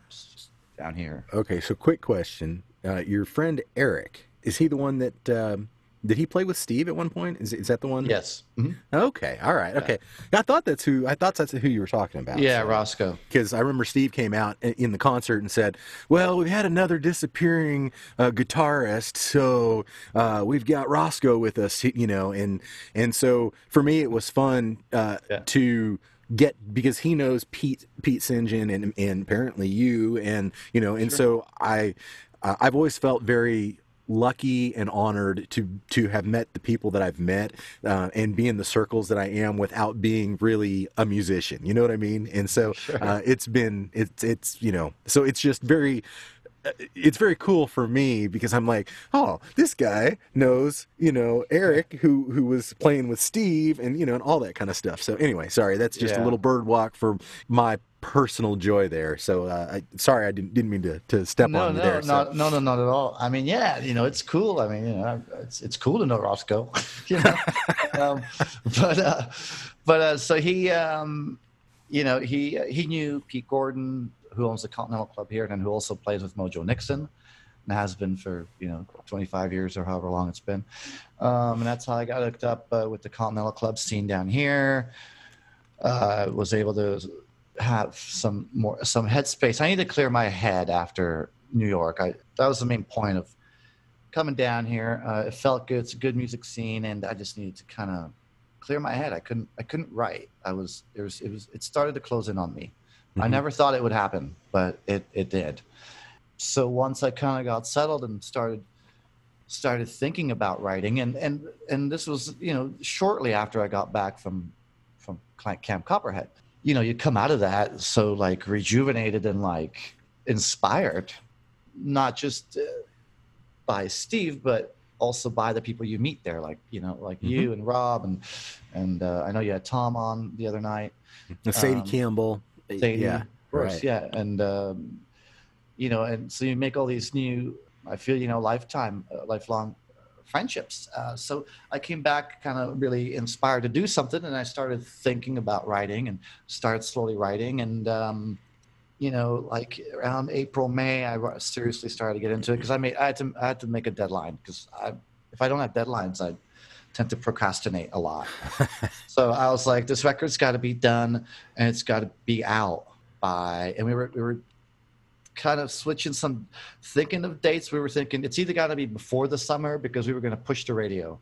Speaker 1: down here.
Speaker 3: Okay. So, quick question: uh, Your friend Eric is he the one that? Um, did he play with Steve at one point? Is, is that the one?
Speaker 1: Yes. Mhm.
Speaker 3: Okay. All right. Okay. I thought that's who. I thought that's who you were talking about.
Speaker 1: Yeah,
Speaker 3: so-
Speaker 1: Roscoe.
Speaker 3: because I remember Steve came out in the concert and said, "Well, we've had another disappearing uh, guitarist, so uh, we've got Roscoe with us, you know." And and so for me, it was fun uh,
Speaker 1: Yeah.
Speaker 3: to get because he knows Pete Pete. John and and apparently you and you know and so I uh, I've always felt very lucky and honored to to have met the people that I've met uh, and be in the circles that I am without being really a musician. You know what I mean? And so
Speaker 1: Sure.
Speaker 3: uh, it's been it's it's you know so it's just very uh, it's very cool for me because I'm like, oh, this guy knows, you know, Eric who who was playing with Steve and you know and all that kind of stuff. So anyway, sorry, that's just a little bird walk for my personal joy there. So uh, I, sorry, I didn't didn't mean to, to step
Speaker 1: no,
Speaker 3: on
Speaker 1: no,
Speaker 3: there. so-
Speaker 1: no, no, not at all. I mean, yeah, you know, it's cool. I mean, you know, it's it's cool to know Roscoe, you know. um, but uh, but uh, so he, um, you know, he he knew Pete Gordon, who owns the Continental Club here, and who also plays with Mojo Nixon, and has been for you know 25 years or however long it's been. Um, and that's how I got hooked up uh, with the Continental Club scene down here. Uh, was able to have some more some headspace. I need to clear my head after New York. I that was the main point of coming down here. Uh, it felt good. It's a good music scene, and I just needed to kind of clear my head. I couldn't I couldn't write. I was it was it was it started to close in on me. I
Speaker 3: Mhm.
Speaker 1: never thought it would happen, but it it did. So once I kind of got settled and started started thinking about writing and and and this was you know shortly after I got back from from Camp Copperhead you know you come out of that so like rejuvenated and like inspired not just uh, by Steve but also by the people you meet there like you know like you and Rob and and uh, I know you had Tom on the other night
Speaker 3: Sadie
Speaker 1: um,
Speaker 3: Campbell.
Speaker 1: Sadie,
Speaker 3: yeah,
Speaker 1: of course,
Speaker 3: right.
Speaker 1: yeah, and um, you know, and so you make all these new. I feel you know, lifetime, uh, lifelong friendships. Uh, so I came back kind of really inspired to do something, and I started thinking about writing and started slowly writing, and um, you know, like around April, May, I seriously started to get into it because I made I had to I had to make a deadline because I if I don't have deadlines, I tend to procrastinate a lot. so I was like, this record's got to be done and it's got to be out by. And we were we were kind of switching some thinking of dates. We were thinking it's either got to be before the summer because we were going to push the radio,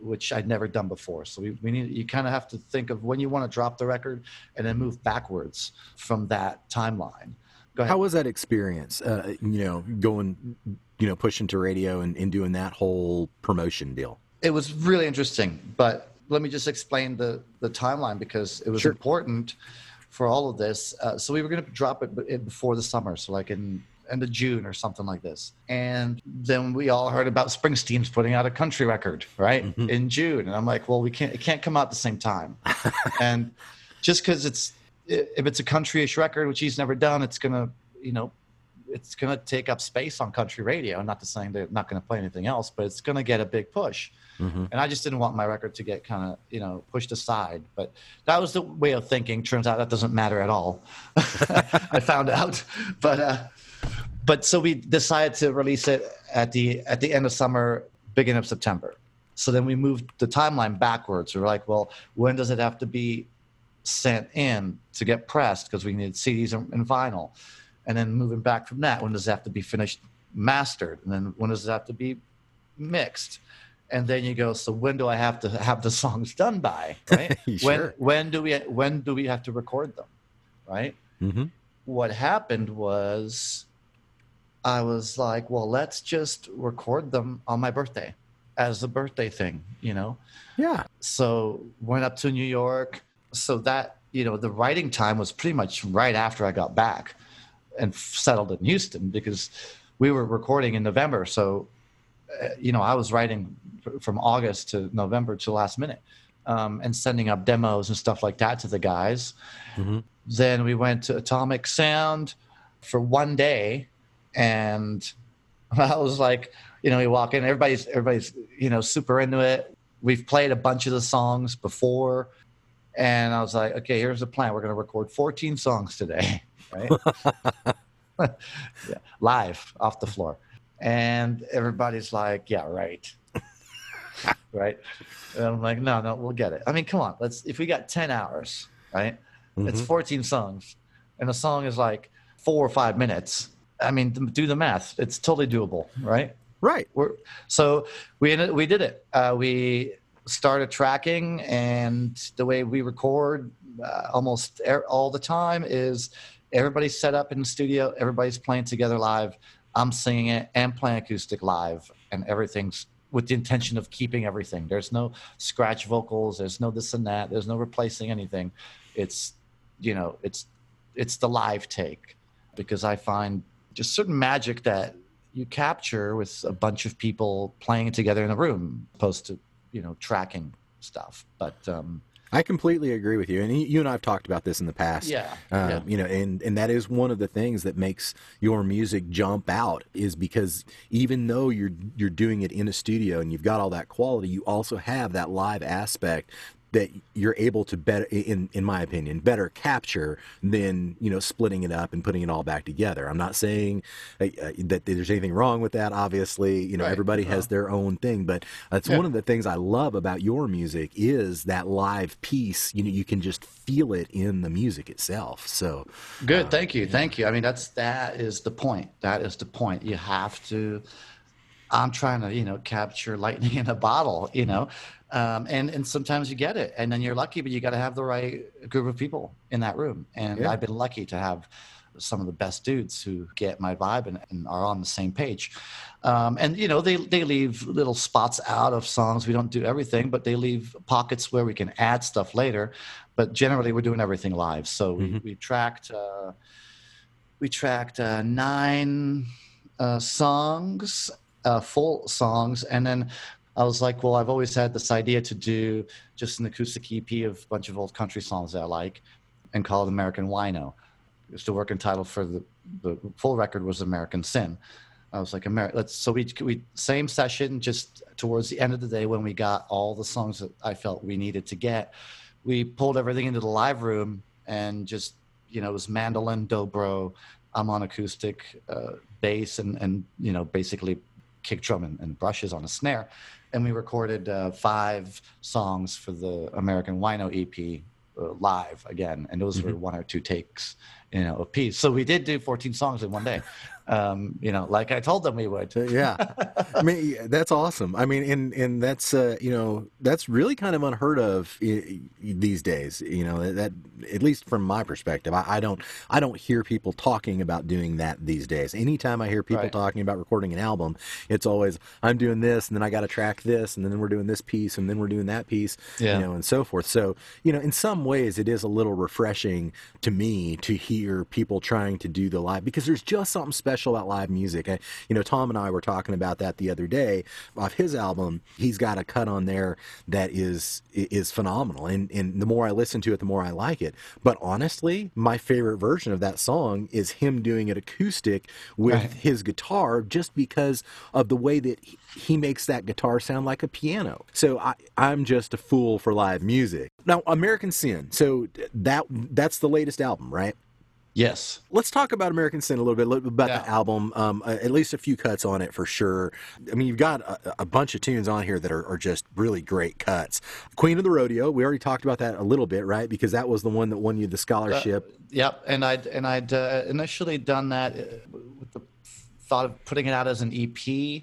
Speaker 1: which I'd never done before. So we, we need you kind of have to think of when you want to drop the record and then move backwards from that timeline. Go ahead.
Speaker 3: How was that experience? Uh, you know, going, you know, pushing to radio and, and doing that whole promotion deal.
Speaker 1: it was really interesting but let me just explain the the timeline because it was
Speaker 3: Sure.
Speaker 1: important for all of this uh, so we were going to drop it before the summer so like in end of june or something like this. And then we all heard about springsteen's putting out a country record right
Speaker 3: Mhm.
Speaker 1: in june. And i'm like well we can't it can't come out at the same time. And just because it's if it's a countryish record which he's never done it's gonna you know it's going to take up space on country radio. Not to saying they're not going to play anything else, but it's going to get a big push.
Speaker 3: Mm-hmm.
Speaker 1: And I just didn't want my record to get kind of, you know, pushed aside. But that was the way of thinking. Turns out that doesn't matter at all. I found out. But, uh, but so we decided to release it at the at the end of summer, beginning of September. So then we moved the timeline backwards. We were like, well, when does it have to be sent in to get pressed? Because we needed CDs and, and vinyl. And then moving back from that, when does it have to be finished mastered? And then when does it have to be mixed? And then you go, so when do I have to have the songs done by? Right? When when do we when do we have to record them? Right?
Speaker 3: Mm-hmm.
Speaker 1: what happened was I was like, well, let's just record them on my birthday as a birthday thing, you know?
Speaker 3: Yeah.
Speaker 1: So went up to New York. So that, you know, the writing time was pretty much right after I got back and settled in Houston because we were recording in November. So, uh, you know, I was writing from August to November to last minute um, and sending up demos and stuff like that to the guys.
Speaker 3: Mhm.
Speaker 1: Then we went to Atomic Sound for one day, and I was like, you know, we walk in, everybody's everybody's you know super into it. We've played a bunch of the songs before, and I was like, okay, here's the plan. We're going to record 14 songs today, right? yeah, live off the floor, and everybody's like, yeah, right, right. And I'm like, no, no, we'll get it. I mean, come on, let's. If we got 10 hours, right? It's
Speaker 3: Mhm.
Speaker 1: 14 songs, and a song is like four or five minutes. I mean, do the math. It's totally doable, right?
Speaker 3: Right.
Speaker 1: We're, so we ended, we did it. Uh, we started tracking, and the way we record uh, almost er- all the time is everybody's set up in the studio, everybody's playing together live. I'm singing it and playing acoustic live, and everything's with the intention of keeping everything. There's no scratch vocals. There's no this and that. There's no replacing anything. It's you know it's it's the live take because I find just certain magic that you capture with a bunch of people playing together in a room, opposed to you know tracking stuff. But um,
Speaker 3: I completely agree with you, and you and I have talked about this in the past.
Speaker 1: Yeah,
Speaker 3: um,
Speaker 1: yeah.
Speaker 3: you know, and and that is one of the things that makes your music jump out is because even though you're you're doing it in a studio and you've got all that quality, you also have that live aspect that you're able to better in in my opinion better capture than you know splitting it up and putting it all back together i'm not saying uh, uh, that there's anything wrong with that obviously you know
Speaker 1: Right.
Speaker 3: everybody has
Speaker 1: Uh-huh.
Speaker 3: their own thing but that's
Speaker 1: Yeah.
Speaker 3: one of the things i love about your music is that live piece you know you can just feel it in the music itself so
Speaker 1: Good, thank you, thank you. I mean, that's that is the point. That is the point. You have to. I'm trying to, you know, capture lightning in a bottle, you know, um, and and sometimes you get it, and then you're lucky, but you got to have the right group of people in that room. And
Speaker 3: Yeah.
Speaker 1: I've been lucky to have some of the best dudes who get my vibe and, and are on the same page. Um, and you know, they they leave little spots out of songs. We don't do everything, but they leave pockets where we can add stuff later. But generally, we're doing everything live. So we,
Speaker 3: Mhm.
Speaker 1: we tracked. Uh, we tracked uh, nine uh, songs, uh, full songs, and then I was like, well, I've always had this idea to do just an acoustic EP of a bunch of old country songs that I like, and call it American Wino. It's the working title for the the full record was American Sin. I was like, Ameri- let's so we we same session, just towards the end of the day when we got all the songs that I felt we needed to get, we pulled everything into the live room and just you know it was mandolin, dobro. I'm on acoustic, uh, bass, and and you know basically kick drum and, and brushes on a snare, and we recorded uh, five songs for the American Wino EP uh, live again, and those were one or two takes, you know, a piece. So we did do 14 songs in one day, um, you know, like I told them we would.
Speaker 3: Uh, yeah i mean that's awesome i mean and and that's uh you know that's really kind of unheard of these days you know that at least from my perspective I, I don't i don't hear people talking about doing that these days anytime i hear people
Speaker 1: Right.
Speaker 3: talking about recording an album it's always i'm doing this and then i got to track this and then we're doing this piece and then we're doing that piece
Speaker 1: Yeah.
Speaker 3: you know and so forth so you know in some ways it is a little refreshing to me to hear people trying to do the live because there's just something special about live music. I, you know tom and i were talking about that the other day off his album. He's got a cut on there that is is phenomenal. And and the more i listen to it the more i like it. But honestly my favorite version of that song is him doing it acoustic with
Speaker 1: Right.
Speaker 3: his guitar just because of the way that he, he makes that guitar sound like a piano. So i i'm just a fool for live music. Now american sin. So that that's the latest album right
Speaker 1: Yes.
Speaker 3: Let's talk about American Sin a little bit, a little bit about the album. Um, uh, at least a few cuts on it for sure. I mean, you've got a, a bunch of tunes on here that are, are just really great cuts. Queen of the Rodeo, we already talked about that a little bit, right? Because that was the one that won you the scholarship.
Speaker 1: Yep, and I'd and I'd uh, initially done that uh, with the thought of putting it out as an EP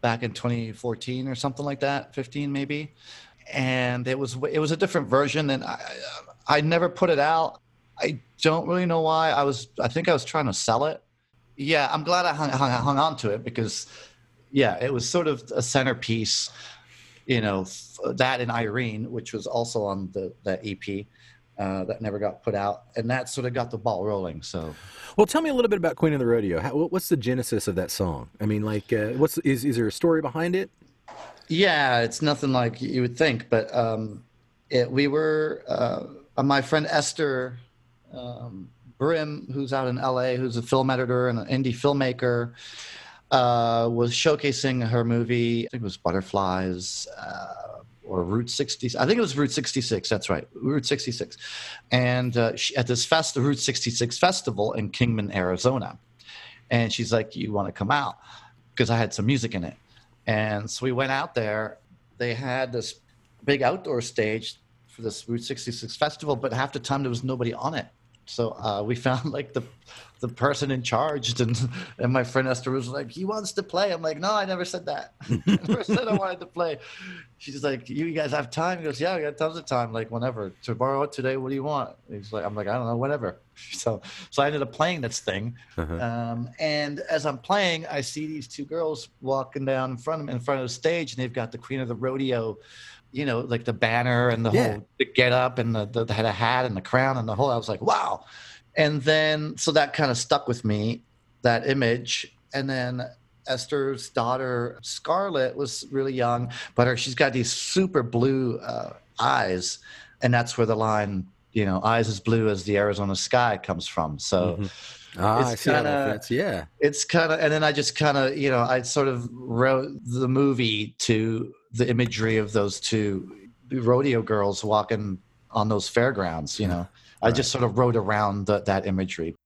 Speaker 1: back in 2014 or something like that, 15 maybe, and it was it was a different version, and I I never put it out. I don't really know why. I was I think I was trying to sell it. Yeah, I'm glad I hung, hung, hung on to it because yeah, it was sort of a centerpiece. You know, f- that and Irene, which was also on the that EP uh, that never got put out, and that sort of got the ball rolling. So
Speaker 3: Well, tell me a little bit about Queen of the Rodeo. How, what's the genesis of that song? I mean, like, uh, what's is is there a story behind it?
Speaker 1: yeah, it's nothing like you would think, but um, it, we were uh, my friend Esther um, Brim, who's out in LA, who's a film editor and an indie filmmaker. Uh, was showcasing her movie. I think it was Butterflies uh, or Route 60. I think it was Route 66. That's right, Route 66. And uh, she, at this fest, the Route 66 festival in Kingman, Arizona. And she's like, "You want to come out?" Because I had some music in it. And so we went out there. They had this big outdoor stage for this Route 66 festival, but half the time there was nobody on it. So uh, we found like the the person in charge, and and my friend Esther was like, "He wants to play." I'm like, "No, I never said that. I never said I wanted to play." She's like, "You guys have time?" He goes, "Yeah, we got tons of time. Like whenever, tomorrow, today. What do you want?" He's like, "I'm like, I don't know, whatever." So so I ended up playing this thing,
Speaker 3: Uh-huh.
Speaker 1: um, and as I'm playing, I see these two girls walking down in front of in front of the stage, and they've got the Queen of the Rodeo, you know, like the banner and the
Speaker 3: Yeah.
Speaker 1: whole the get up and the, the they had a hat and the crown and the whole. I was like, wow. And then so that kind of stuck with me, that image. And then Esther's daughter Scarlett was really young, but her she's got these super blue uh, eyes, and that's where the line, you know, eyes as blue as the Arizona sky comes from. So
Speaker 3: Mhm. Ah,
Speaker 1: It's
Speaker 3: I see how that
Speaker 1: kinda-
Speaker 3: Yeah.
Speaker 1: it's kind of and then i just kind of you know i sort of wrote the movie to the imagery of those two rodeo girls walking on those fairgrounds you know? I just sort of wrote around the, that imagery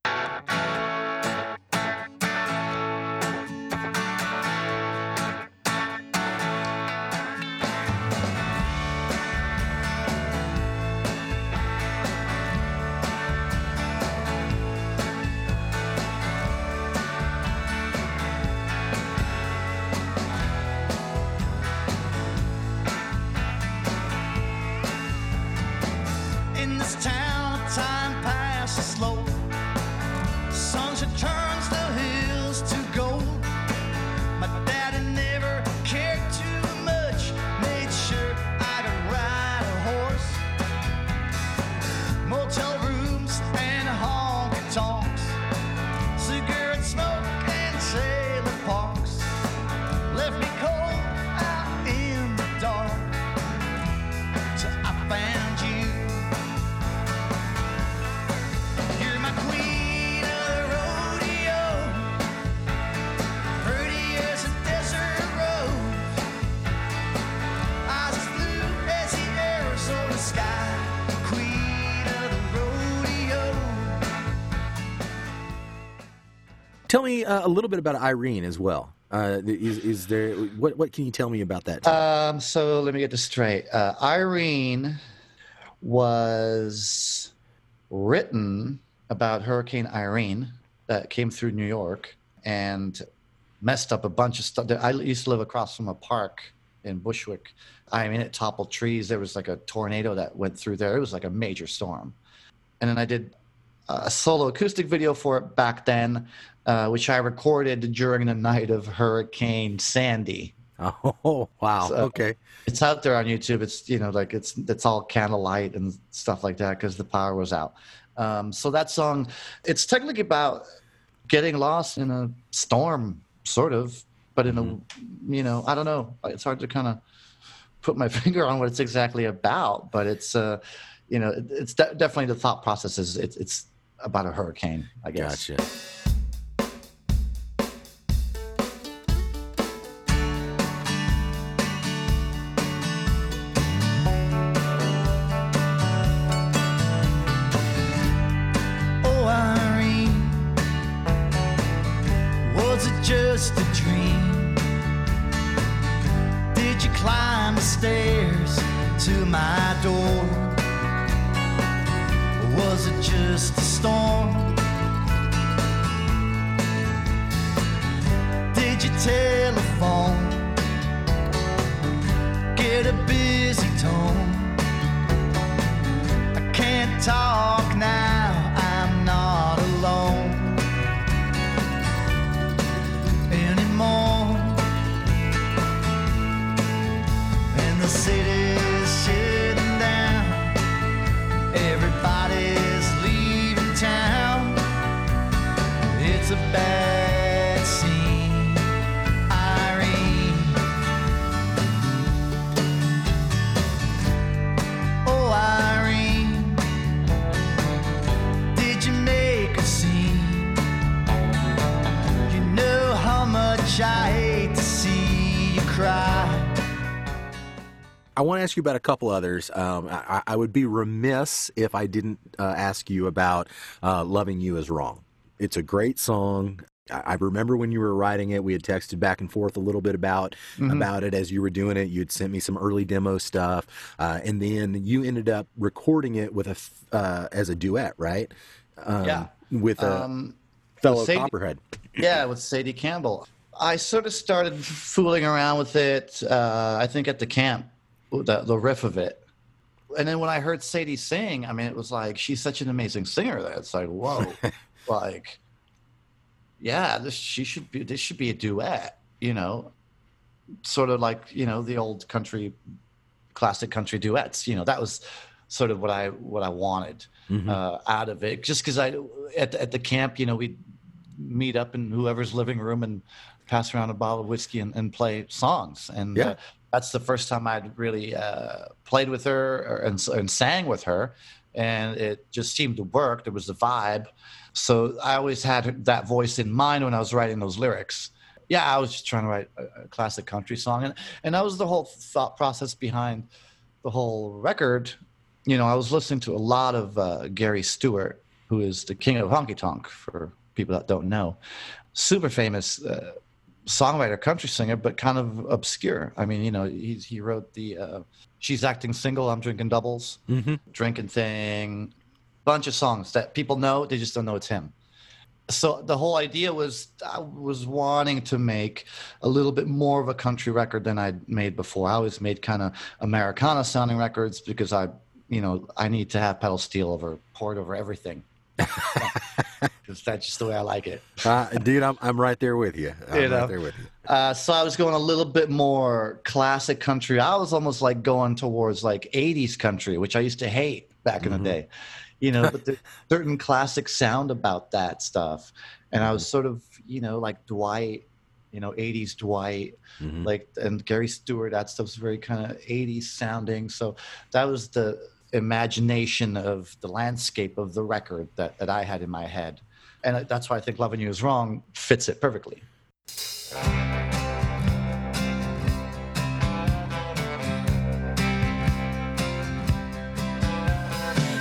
Speaker 3: about Irene as well. Uh, is, is there what what can you tell me about that?
Speaker 1: um so let me get this straight. Uh, irene was written about hurricane irene that came through new york and messed up a bunch of stuff. I used to live across from a park in bushwick. I mean it toppled trees. There was like a tornado that went through there. It was like a major storm. And then i did a solo acoustic video for it back then uh, which i recorded during the night of hurricane sandy
Speaker 3: oh wow.
Speaker 1: so-
Speaker 3: okay.
Speaker 1: it's out there on YouTube. It's you know like it's it's all candlelight and stuff like that because the power was out. Um, so that song, it's technically about getting lost in a storm, sort of, but in a you know I don't know. It's hard to kind of put my finger on what it's exactly about, but it's uh you know it- it's de- definitely the thought process is it's it's about a hurricane. I guess.
Speaker 3: Gotcha. Ask you about a couple others. Um, I, I would be remiss if I didn't uh, ask you about uh, "Loving You Is Wrong." It's a great song. I remember when you were writing it, we had texted back and forth a little bit about
Speaker 1: Mhm.
Speaker 3: about it as you were doing it. You'd sent me some early demo stuff, uh, and then you ended up recording it with a uh, as a duet, right? um,
Speaker 1: Yeah.
Speaker 3: with a
Speaker 1: Um,
Speaker 3: fellow
Speaker 1: Sadie-
Speaker 3: Copperhead.
Speaker 1: yeah, with Sadie Campbell. I sort of started fooling around with it. Uh, I think at the camp, the, the riff of it, and then when I heard Sadie sing, I mean, it was like she's such an amazing singer that it's like, whoa, like, yeah, this she should be. This should be a duet, you know, sort of like you know the old country, classic country duets. You know, that was sort of what I what I wanted
Speaker 3: Mhm.
Speaker 1: uh, out of it. Just because I at the, at the camp, you know, we'd meet up in whoever's living room and pass around a bottle of whiskey and, and play songs. And
Speaker 3: Yeah.
Speaker 1: uh, that's the first time I'd really uh, played with her and, and sang with her. And it just seemed to work. There was a vibe. So I always had that voice in mind when I was writing those lyrics. Yeah, I was just trying to write a, a classic country song. And, and that was the whole thought process behind the whole record. You know, I was listening to a lot of uh, Gary Stewart, who is the king of honky tonk for people that don't know. Super famous uh, songwriter, country singer, but kind of obscure. I mean, you know, he, he wrote the uh, She's Acting Single, I'm Drinking Doubles,
Speaker 3: Mhm.
Speaker 1: Drinking Thing, bunch of songs that people know, they just don't know it's him. So the whole idea was I was wanting to make a little bit more of a country record than I'd made before. I always made kind of Americana sounding records because I, you know, I need to have pedal steel over poured over everything. Because that's just the way I like it.
Speaker 3: Uh, dude, I'm I'm right there with you. I'm
Speaker 1: You know.
Speaker 3: right there with you.
Speaker 1: Uh, so I was going a little bit more classic country. I was almost like going towards like 80s country, which I used to hate back in the day. You know, but there's certain classic sound about that stuff. And I was sort of, you know, like Dwight, you know, 80s Dwight,
Speaker 3: Mhm.
Speaker 1: like, and Gary Stewart, that stuff's very kind of 80s sounding. So that was the imagination of the landscape of the record that, that I had in my head. And that's why I think Loving You is Wrong fits it perfectly.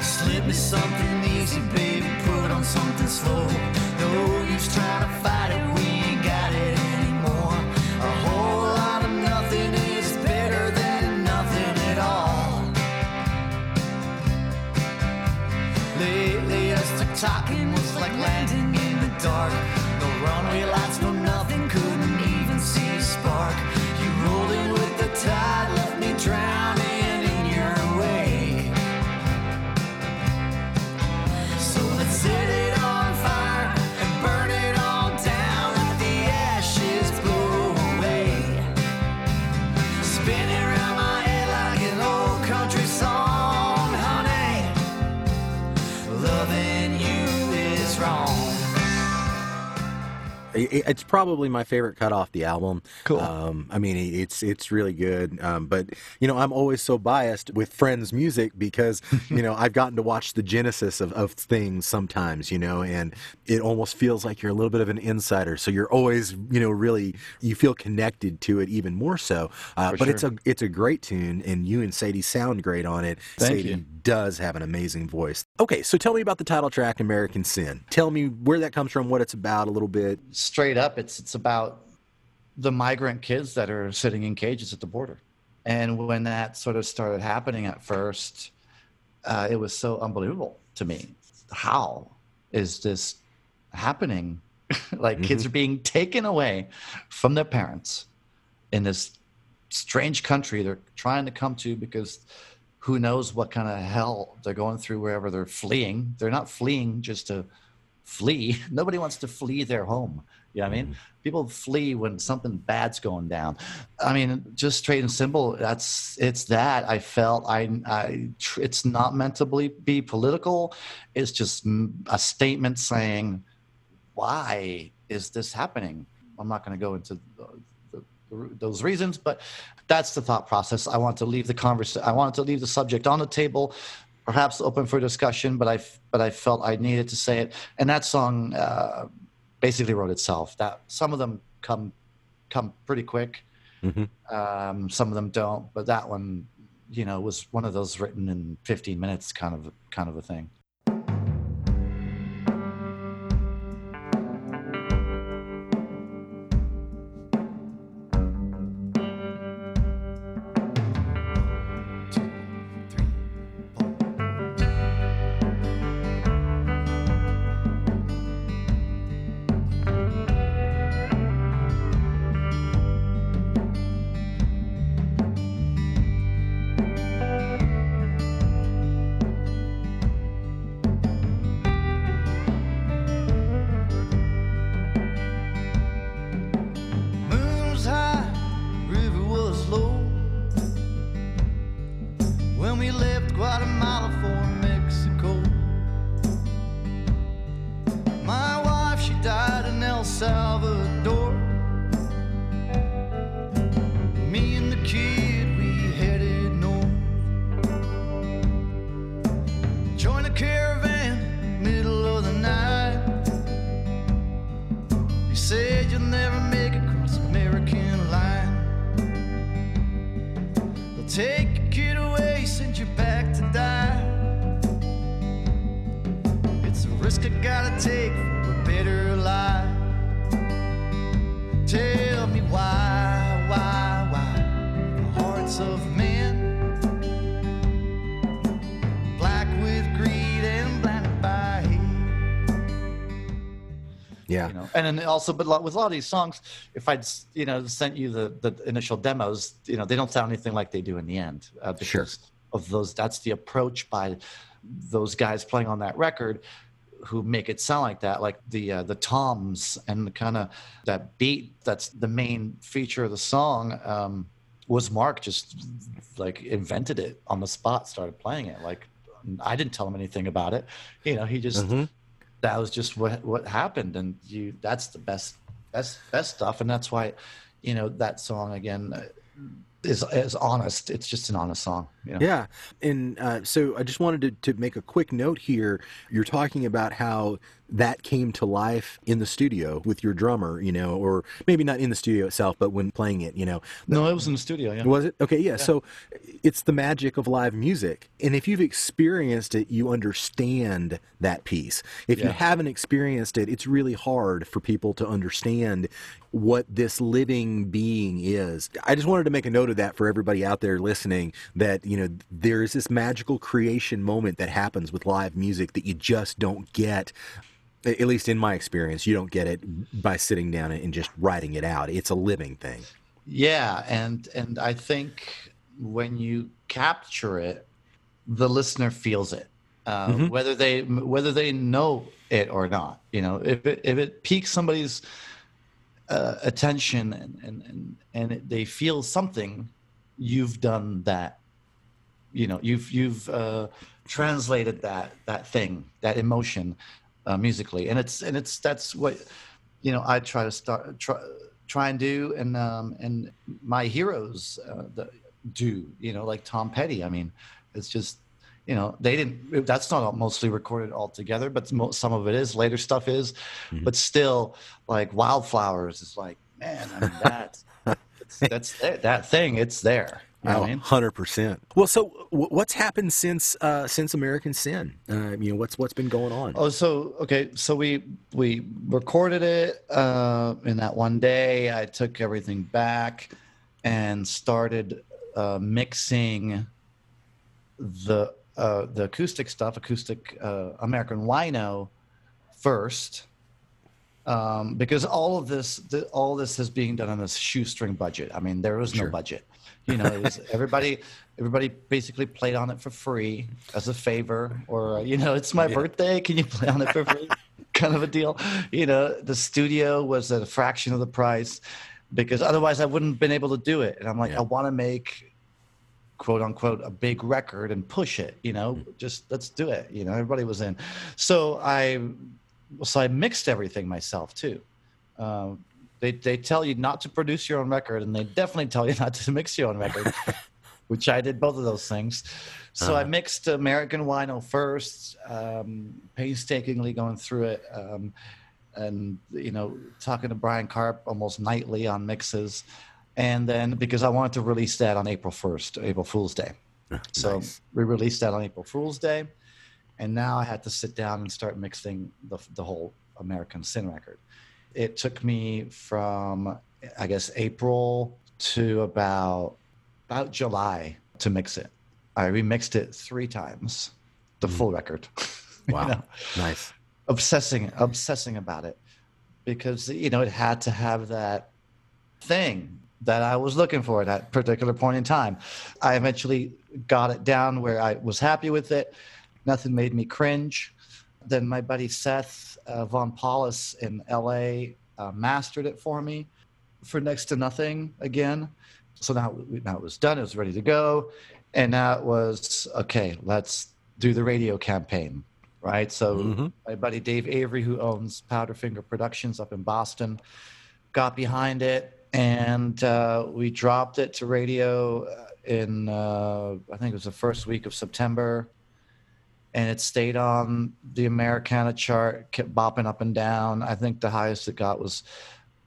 Speaker 2: Slip me something easy, baby. Put on something slow. No use trying to fight talking
Speaker 3: It's probably my favorite cut off the album.
Speaker 1: Cool.
Speaker 3: Um, I mean, it's it's really good. Um, but you know, I'm always so biased with Friends music because you know I've gotten to watch the genesis of, of things sometimes. You know, and it almost feels like you're a little bit of an insider. So you're always you know really you feel connected to it even more so. Uh, but it's a it's a great tune, and you and Sadie sound great on it.
Speaker 1: Thank
Speaker 3: Sadie
Speaker 1: you.
Speaker 3: does have an amazing voice. Okay, so tell me about the title track, American Sin. Tell me where that comes from, what it's about, a little bit.
Speaker 1: straight up it's it's about the migrant kids that are sitting in cages at the border and when that sort of started happening at first uh, it was so unbelievable to me how is this happening like kids are being taken away from their parents in this strange country they're trying to come to because who knows what kind of hell they're going through wherever they're fleeing. They're not fleeing just to flee. Nobody wants to flee their home. You know what i mean? Mm-hmm. People flee when something bad's going down. I mean just straight and simple that's it's that i felt i i tr- it's not meant to be, be political. It's just a statement saying why is this happening? I'm not going to go into the, the, the, those reasons but that's the thought process. I want to leave the conversation i wanted to leave the subject on the table perhaps open for discussion but i but i felt i needed to say it. And that song uh, basically wrote itself. That some of them come come pretty quick.
Speaker 3: Mhm.
Speaker 1: um, some of them don't but that one you know was one of those written in 15 minutes kind of kind of a thing
Speaker 2: and
Speaker 1: then also but with a lot of these songs if i'd you know sent you the the initial demos you know they don't sound anything like they do in the end uh, because
Speaker 3: Sure.
Speaker 1: of those that's the approach by those guys playing on that record who make it sound like that like the uh, the toms and the kind of that beat that's the main feature of the song um was mark just like invented it on the spot started playing it like i didn't tell him anything about it you know he just
Speaker 3: Mhm.
Speaker 1: That was just what what happened. And you that's the best best best stuff. And that's why you know that song again is is honest. It's just an honest song you know?
Speaker 3: Yeah. And uh, so I just wanted to, to make a quick note here. You're talking about how that came to life in the studio with your drummer, you know, or maybe not in the studio itself, but when playing it, you know.
Speaker 1: no it was in the studio yeah
Speaker 3: Was it? Okay, yeah. So it's the magic of live music. And if you've experienced it, you understand that piece. If you haven't experienced it, it's really hard for people to understand what this living being is. I just wanted to make a note of that for everybody out there listening that, you know, there is this magical creation moment that happens with live music that you just don't get at least in my experience, you don't get it by sitting down and just writing it out. It's a living thing.
Speaker 1: yeah and and i think when you capture it the listener feels it uh,
Speaker 3: Mhm.
Speaker 1: whether they whether they know it or not you know if it if it piques somebody's uh, attention and and and, and it, they feel something you've done that you know you've you've uh, translated that that thing that emotion uh, musically. And it's and it's that's what you know i try to start try, try and do. And um and my heroes uh, the, do you know like tom petty. I mean it's just you know they didn't that's not mostly recorded all together but some of it is later stuff is.
Speaker 3: Mhm.
Speaker 1: but still like wildflowers is like man i mean that's that's, that's there, that thing it's there you know what I mean?
Speaker 3: hundred percent. Well, so wh- what's happened since uh, since American Sin? Uh, you know, what's what's been going on?
Speaker 1: Oh, so okay, so we we recorded it uh, in that one day. I took everything back and started uh, mixing the uh, the acoustic stuff, acoustic uh, American Wino, first, um, because all of this the, all this is being done on this shoestring budget. I mean, there was no
Speaker 3: Sure.
Speaker 1: budget. You know, it was everybody everybody basically played on it for free as a favor, or uh, you know, it's my
Speaker 3: Yeah.
Speaker 1: birthday. Can you play on it for free? kind of a deal. You know, the studio was at a fraction of the price because otherwise I wouldn't have been able to do it. And I'm like,
Speaker 3: Yeah.
Speaker 1: I want to make quote unquote a big record and push it you know just let's do it you know everybody was in so i so i mixed everything myself too um, they, they tell you not to produce your own record and they definitely tell you not to mix your own record which i did both of those things so i
Speaker 3: Uh-huh.
Speaker 1: mixed american wino first um, painstakingly going through it um, and you know talking to brian carp almost nightly on mixes and then because i wanted to release that on april 1st april fool's day so we released that on April Fool's Day, and now I had to sit down and start mixing the the whole American Sin record. It took me from I guess April to about about July to mix it. I remixed it three times, the hmm. full record. You
Speaker 3: Wow,
Speaker 1: know?
Speaker 3: nice.
Speaker 1: obsessing obsessing about it because you know it had to have that thing that I was looking for at that particular point in time. I eventually got it down where I was happy with it. Nothing made me cringe. Then my buddy Seth uh, Von Paulus in LA uh, mastered it for me for next to nothing again. So now, now it was done. It was ready to go, and now it was okay. Let's do the radio campaign right? So
Speaker 3: Mhm.
Speaker 1: my buddy Dave Avery, who owns Powderfinger Productions up in Boston, got behind it, and uh, we dropped it to radio in uh, I think it was the first week of September, and it stayed on the Americana chart, kept bopping up and down. I think the highest it got was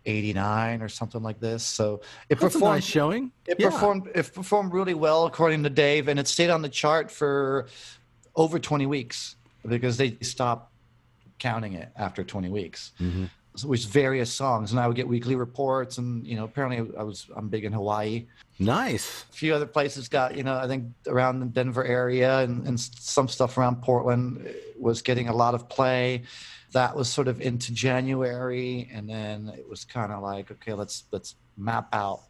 Speaker 1: 89 or something like this. So it
Speaker 3: That's a
Speaker 1: performed
Speaker 3: nice showing.
Speaker 1: it
Speaker 3: Yeah.
Speaker 1: performed it performed really well according to Dave, and it stayed on the chart for over 20 weeks because they stopped counting it after 20 weeks.
Speaker 3: Mhm.
Speaker 1: Was various songs, and I would get weekly reports, and you know, apparently I was I'm big in Hawaii.
Speaker 3: Nice.
Speaker 1: A few other places got you know I think around the Denver area, and, and some stuff around Portland eh, was getting a lot of play. That was sort of into January, and then it was kind of like okay, let's let's map out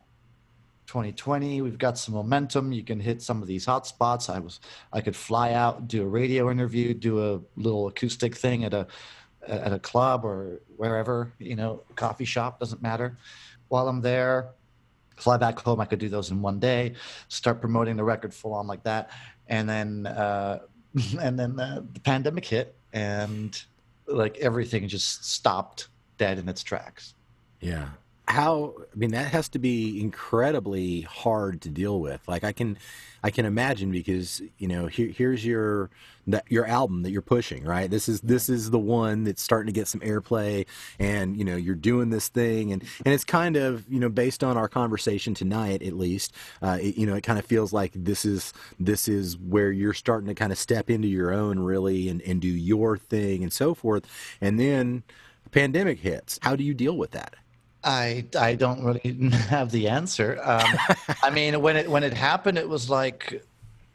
Speaker 1: 2020 we've got some momentum you can hit some of these hot spots i was i could fly out do a radio interview do a little acoustic thing at a at a club or wherever you know coffee shop doesn't matter. While i'm there fly back home i could do those in one day start promoting the record full on like that. And then uh and then uh, the pandemic hit and like everything just stopped dead in its tracks.
Speaker 3: Yeah. How I mean that has to be incredibly hard to deal with. Like I can I can imagine because, you know, here, here's your that your album that you're pushing, right? This is this is the one that's starting to get some airplay and, you know, you're doing this thing and and it's kind of, you know, based on our conversation tonight at least, uh it, you know, it kind of feels like this is this is where you're starting to kind of step into your own really and and do your thing and so forth. And then pandemic hits. How do you deal with that?
Speaker 1: I I don't really have the answer. Um, I mean, when it when it happened, it was like,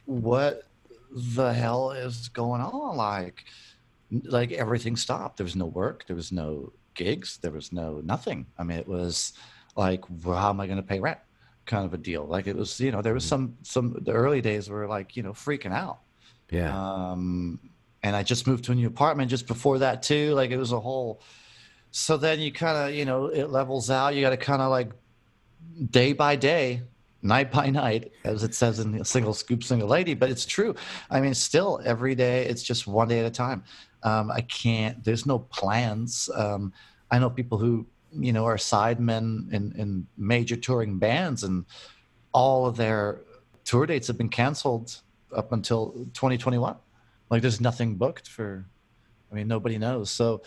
Speaker 1: what the hell is going on? Like, like everything stopped. There was no work. There was no gigs. There was no nothing. I mean, it was like, well, how am I going to pay rent? Kind of a deal. Like it was, you know, there was some some the early days were like, you know, freaking out.
Speaker 3: Yeah.
Speaker 1: Um, and I just moved to a new apartment just before that too. Like it was a whole. So then you kind of, you know, it levels out. You got to kind of like day by day, night by night, as it says in the single scoop, single lady. But it's true. I mean, still every day, it's just one day at a time. Um, I can't. There's no plans. Um, I know people who, you know, are sidemen in in major touring bands, and all of their tour dates have been canceled up until 2021. Like there's nothing booked for, I mean, nobody knows. So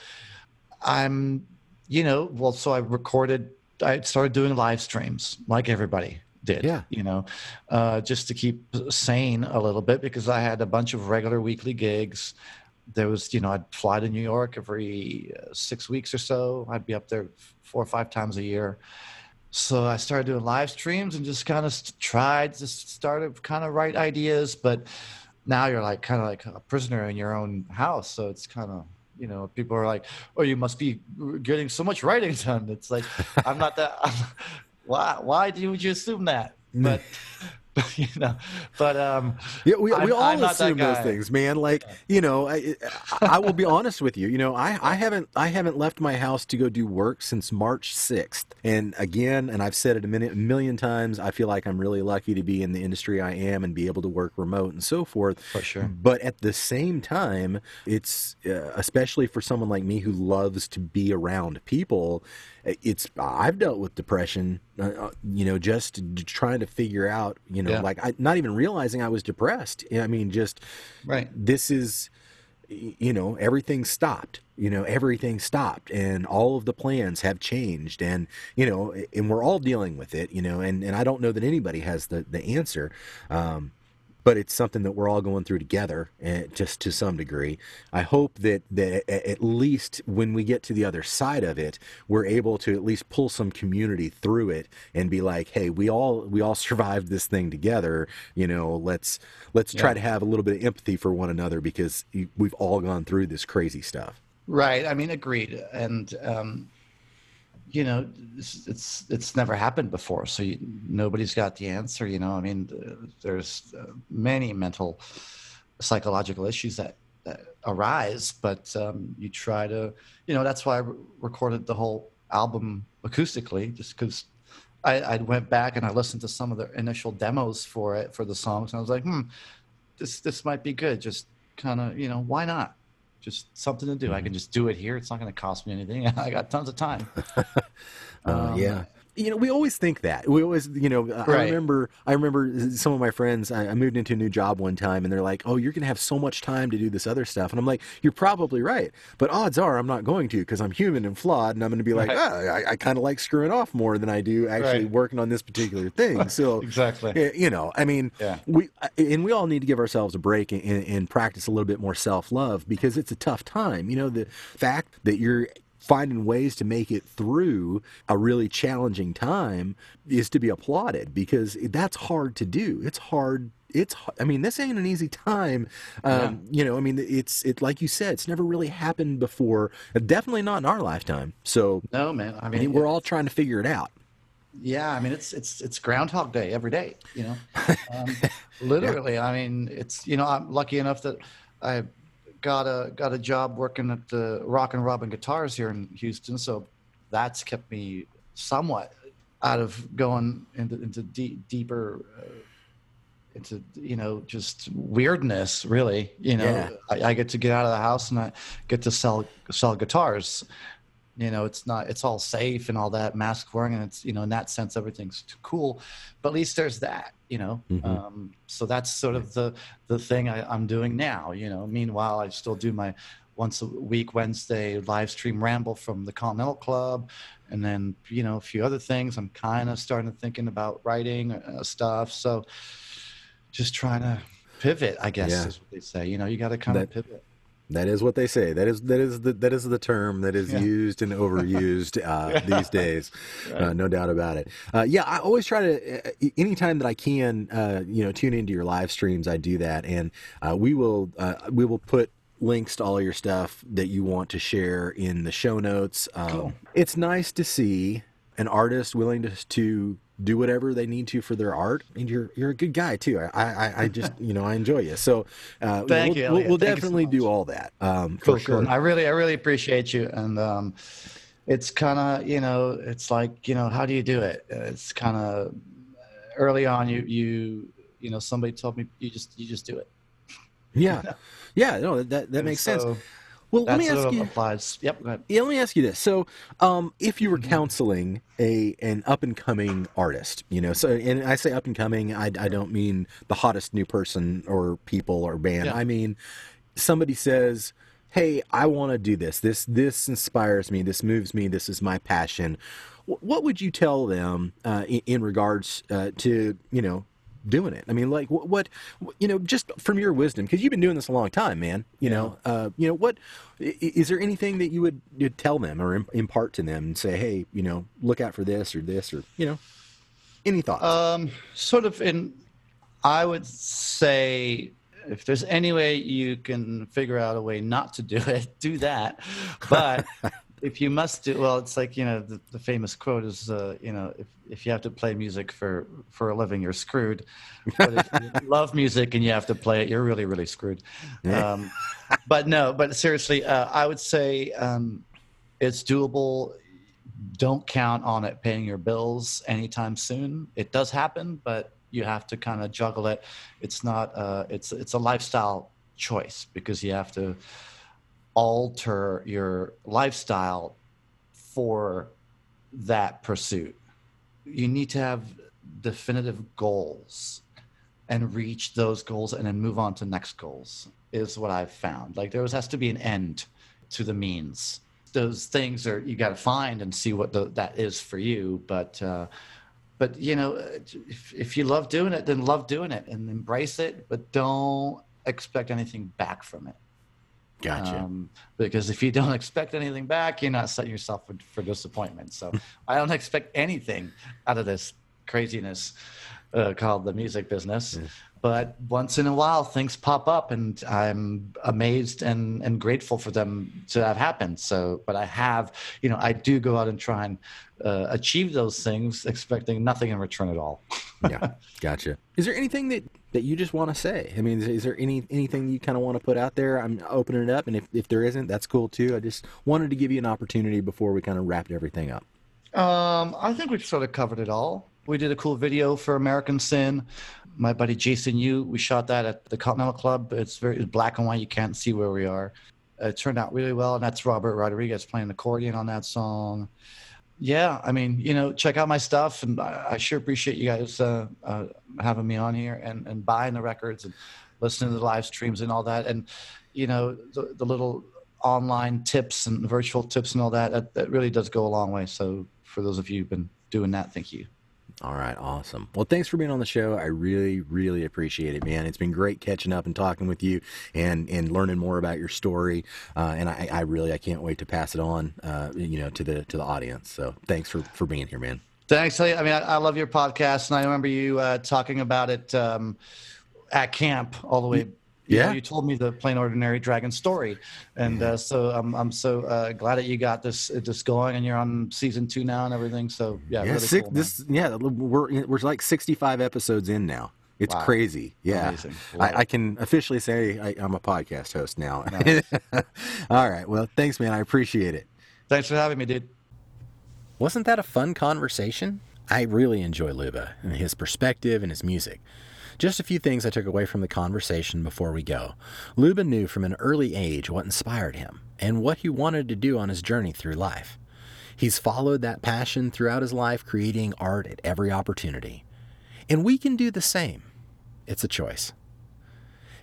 Speaker 1: I'm, you know, well, so I recorded, I started doing live streams like everybody did,
Speaker 3: Yeah.
Speaker 1: you know, uh, just to keep sane a little bit because I had a bunch of regular weekly gigs. There was, you know, I'd fly to New York every uh, six weeks or so. I'd be up there four or five times a year. So I started doing live streams and just kind of tried to start to kind of write ideas, but now you're like kind of like a prisoner in your own house. So it's kind of, you know, people are like, oh, you must be getting so much writing done. It's like, I'm not that. why? Why do you assume that? But, you know, but um,
Speaker 3: Yeah, we, we
Speaker 1: I'm-
Speaker 3: all
Speaker 1: I'm
Speaker 3: assume those things, man. Like, you know, I, I will be honest with you. You know, I, I haven't I haven't left my house to go do work since March sixth. And again, and I've said it a, minute, a million times, I feel like I'm really lucky to be in the industry I am and be able to work remote and so forth.
Speaker 1: For sure.
Speaker 3: But at the same time, it's uh, especially for someone like me who loves to be around people. It's I've dealt with depression, uh, uh, you know, just trying to figure out, you know,
Speaker 1: Yeah.
Speaker 3: like I, not even realizing I was depressed. I mean, just
Speaker 1: right.
Speaker 3: this is you know everything stopped you know everything stopped and all of the plans have changed and you know and we're all dealing with it you know and and i don't know that anybody has the the answer um but it's something that we're all going through together uh, just to some degree i hope that that at least when we get to the other side of it we're able to at least pull some community through it and be like hey we all we all survived this thing together you know let's let's try to have a little bit of empathy for one another because we've all gone through this crazy stuff
Speaker 1: Right. I mean, agreed. And um, you know, it's, it's it's never happened before, so you, nobody's got the answer. You know, I mean, uh, there's uh, many mental, psychological issues that, that arise, but um, you try to, you know, that's why I recorded the whole album acoustically, just because. I, I went back and I listened to some of the initial demos for it for the songs, and I was like, hmm, this this might be good. Just kind of, you know, why not? Just something to do. I can just do it here. It's not going to cost me anything. I got tons of time.
Speaker 3: Uh,
Speaker 1: Um,
Speaker 3: yeah. You know, we always think that. We always, you know, I
Speaker 1: Right.
Speaker 3: remember, I remember some of my friends. I, I moved into a new job one time, and they're like, "Oh, you're gonna have so much time to do this other stuff," and I'm like, "You're probably right, but odds are I'm not going to because I'm human and flawed, and I'm gonna be like,
Speaker 1: Right.
Speaker 3: oh, I, I kind of like screwing off more than I do actually
Speaker 1: Right.
Speaker 3: working on this particular thing." So,
Speaker 1: Exactly.
Speaker 3: Eh, you know, I mean,
Speaker 1: Yeah.
Speaker 3: we and we all need to give ourselves a break and, and practice a little bit more self love because it's a tough time. You know, the fact that you're finding ways to make it through a really challenging time is to be applauded because that's hard to do. It's hard. It's i mean this ain't an easy time. Um, You know I mean it's it like you said it's never really happened before. Definitely not in our lifetime. So
Speaker 1: No, man. I mean,
Speaker 3: we're all trying to figure it out.
Speaker 1: Yeah, I mean it's it's it's Groundhog Day every day. You know, um, literally. I mean, it's you know I'm lucky enough that I got a got a job working at the Rockin' Robin Guitars here in Houston, so that's kept me somewhat out of going into into deep, deeper. Uh, into you know just weirdness really you know
Speaker 3: Yeah.
Speaker 1: I, I get to get out of the house and i get to sell sell guitars you know it's not it's all safe and all that mask wearing and it's you know in that sense everything's too cool. But at least there's that you know?
Speaker 3: Mhm.
Speaker 1: um, so that's sort of the the thing I, i'm doing now you know? Meanwhile i still do my once a week wednesday live stream ramble from the continental club and then you know a few other things. I'm kind of starting to thinking about writing uh, stuff. So just trying to pivot i guess
Speaker 3: Yeah.
Speaker 1: is what they say you know? You got to kind of pivot
Speaker 3: That is what they say. That is that is the that is the term that is
Speaker 1: Yeah.
Speaker 3: used and overused uh, these days. Uh, no doubt about it. Uh, yeah, I always try to. Uh, anytime that I can, uh, you know, tune into your live streams. I do that, and uh, we will uh, we will put links to all your stuff that you want to share in the show notes. Um,
Speaker 1: Cool.
Speaker 3: It's nice to see an artist willing to to do whatever they need to for their art, and you're you're a good guy too. I I, I just you know I enjoy you. So uh,
Speaker 1: Thank
Speaker 3: we'll,
Speaker 1: you,
Speaker 3: we'll, we'll
Speaker 1: you so
Speaker 3: definitely do all that um,
Speaker 1: cool,
Speaker 3: for sure.
Speaker 1: cool. I really, I really appreciate you. And um, it's kind of, you know, it's like, you know, how do you do it? It's kind of early on. You, you, you know, somebody told me you just, you just do it.
Speaker 3: Yeah, yeah, no, that that
Speaker 1: And
Speaker 3: makes sense. Well, let me ask you.
Speaker 1: applies. Yep.
Speaker 3: Yeah, let me ask you this. So, um, if you were
Speaker 1: Mm-hmm.
Speaker 3: counseling a an up and coming artist, you know, so and I say up and coming, I, I don't mean the hottest new person or people or band.
Speaker 1: Yeah.
Speaker 3: I mean somebody says, "Hey, I want to do this. This this inspires me. This moves me. This is my passion." What would you tell them uh, in, in regards uh, to you know doing it? I mean, like what, what you know, just from your wisdom, because you've been doing this a long time, man. You know, uh, you know what? Is there anything that you would you'd tell them or impart to them and say, hey, you know, look out for this or this or you know, any thoughts?
Speaker 1: Um, sort of in, I would say if there's any way you can figure out a way not to do it, do that. But if you must do, well, it's like, you know, the, the famous quote is, uh, you know, if, if you have to play music for, for a living, you're screwed. But if you love music and you have to play it, you're really, really screwed. Um, but no, but seriously, uh, I would say um, it's doable don't count on it paying your bills anytime soon. It does happen, but you have to kind of juggle it. It's not. Uh, it's it's a lifestyle choice because you have to alter your lifestyle for that pursuit. You need to have definitive goals and reach those goals and then move on to next goals is what I've found. Like there has to be an end to the means. Those things are you got to find and see what the, that is for you. But uh, but you know, if, if you love doing it, then love doing it and embrace it. But don't expect anything back from it.
Speaker 3: Gotcha.
Speaker 1: Um, because if you don't expect anything back, you're not setting yourself for, for disappointment. So I don't expect anything out of this craziness uh, called the music business. But once in a while, things pop up, and I'm amazed and, and grateful for them to have happened. So, but I have, you know, I do go out and try and uh, achieve those things, expecting nothing in return at all.
Speaker 3: yeah, gotcha. Is there anything that, that you just want to say? I mean, is, is there any anything you kind of want to put out there? I'm opening it up, and if, if there isn't, that's cool too. I just wanted to give you an opportunity before we kind of wrapped everything up.
Speaker 1: Um, I think we've sort of covered it all. We did a cool video for American Sin. My buddy Jason Yu, we shot that at the Continental Club. It's very it's black and white. You can't see where we are. it turned out really well. And that's Robert Rodriguez playing accordion on that song. Yeah, I mean, you know, check out my stuff, and I, I sure appreciate you guys uh, uh, having me on here and, and buying the records and listening to the live streams and all that. And you know, the, the little online tips and virtual tips and all that, that, that really does go a long way. So for those of you who've been doing that, thank you.
Speaker 3: All right, awesome. Well, thanks for being on the show. I really, really appreciate it, man. It's been great catching up and talking with you and and learning more about your story. Uh, and I, I really, I can't wait to pass it on, uh, you know, to the to the audience. So thanks for for being here, man.
Speaker 1: Thanks. I mean, I, I love your podcast, and I remember you uh, talking about it um, at camp all the way you
Speaker 3: yeah,
Speaker 1: know, you told me the plain ordinary dragon story, and
Speaker 3: Yeah.
Speaker 1: uh, so I'm I'm so uh, glad that you got this this going, and you're on season two now and everything. So yeah,
Speaker 3: yeah.
Speaker 1: really
Speaker 3: six,
Speaker 1: cool,
Speaker 3: this, yeah, we're we're like sixty five episodes in now. It's
Speaker 1: Wow.
Speaker 3: crazy. Yeah, I, I can officially say I, I'm a podcast host now.
Speaker 1: Nice.
Speaker 3: All right. Well, thanks, man. I appreciate it.
Speaker 1: Thanks for having me, dude.
Speaker 3: Wasn't that a fun conversation? I really enjoy Luba and his perspective and his music. Just a few things I took away from the conversation before we go. Lubin knew from an early age what inspired him and what he wanted to do on his journey through life. He's followed that passion throughout his life, creating art at every opportunity. And we can do the same. It's a choice.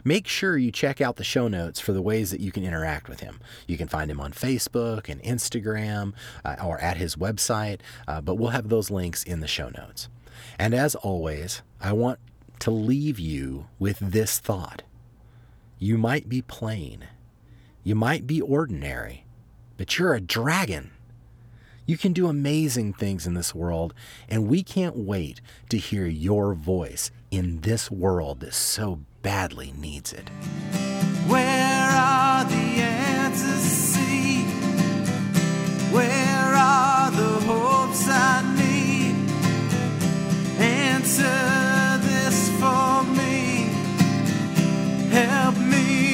Speaker 3: Make sure you check out the show notes for the ways that you can interact with him. You can find him on Facebook and Instagram uh, or at his website, uh, but we'll have those links in the show notes. And as always, I want to leave you with this thought. You might be plain, you might be ordinary, but you're a dragon. You can do amazing things in this world, and we can't wait to hear your voice in this world that so badly needs it.
Speaker 4: Where are the answers
Speaker 1: see? Where are the hopes I need? Answers me, help me.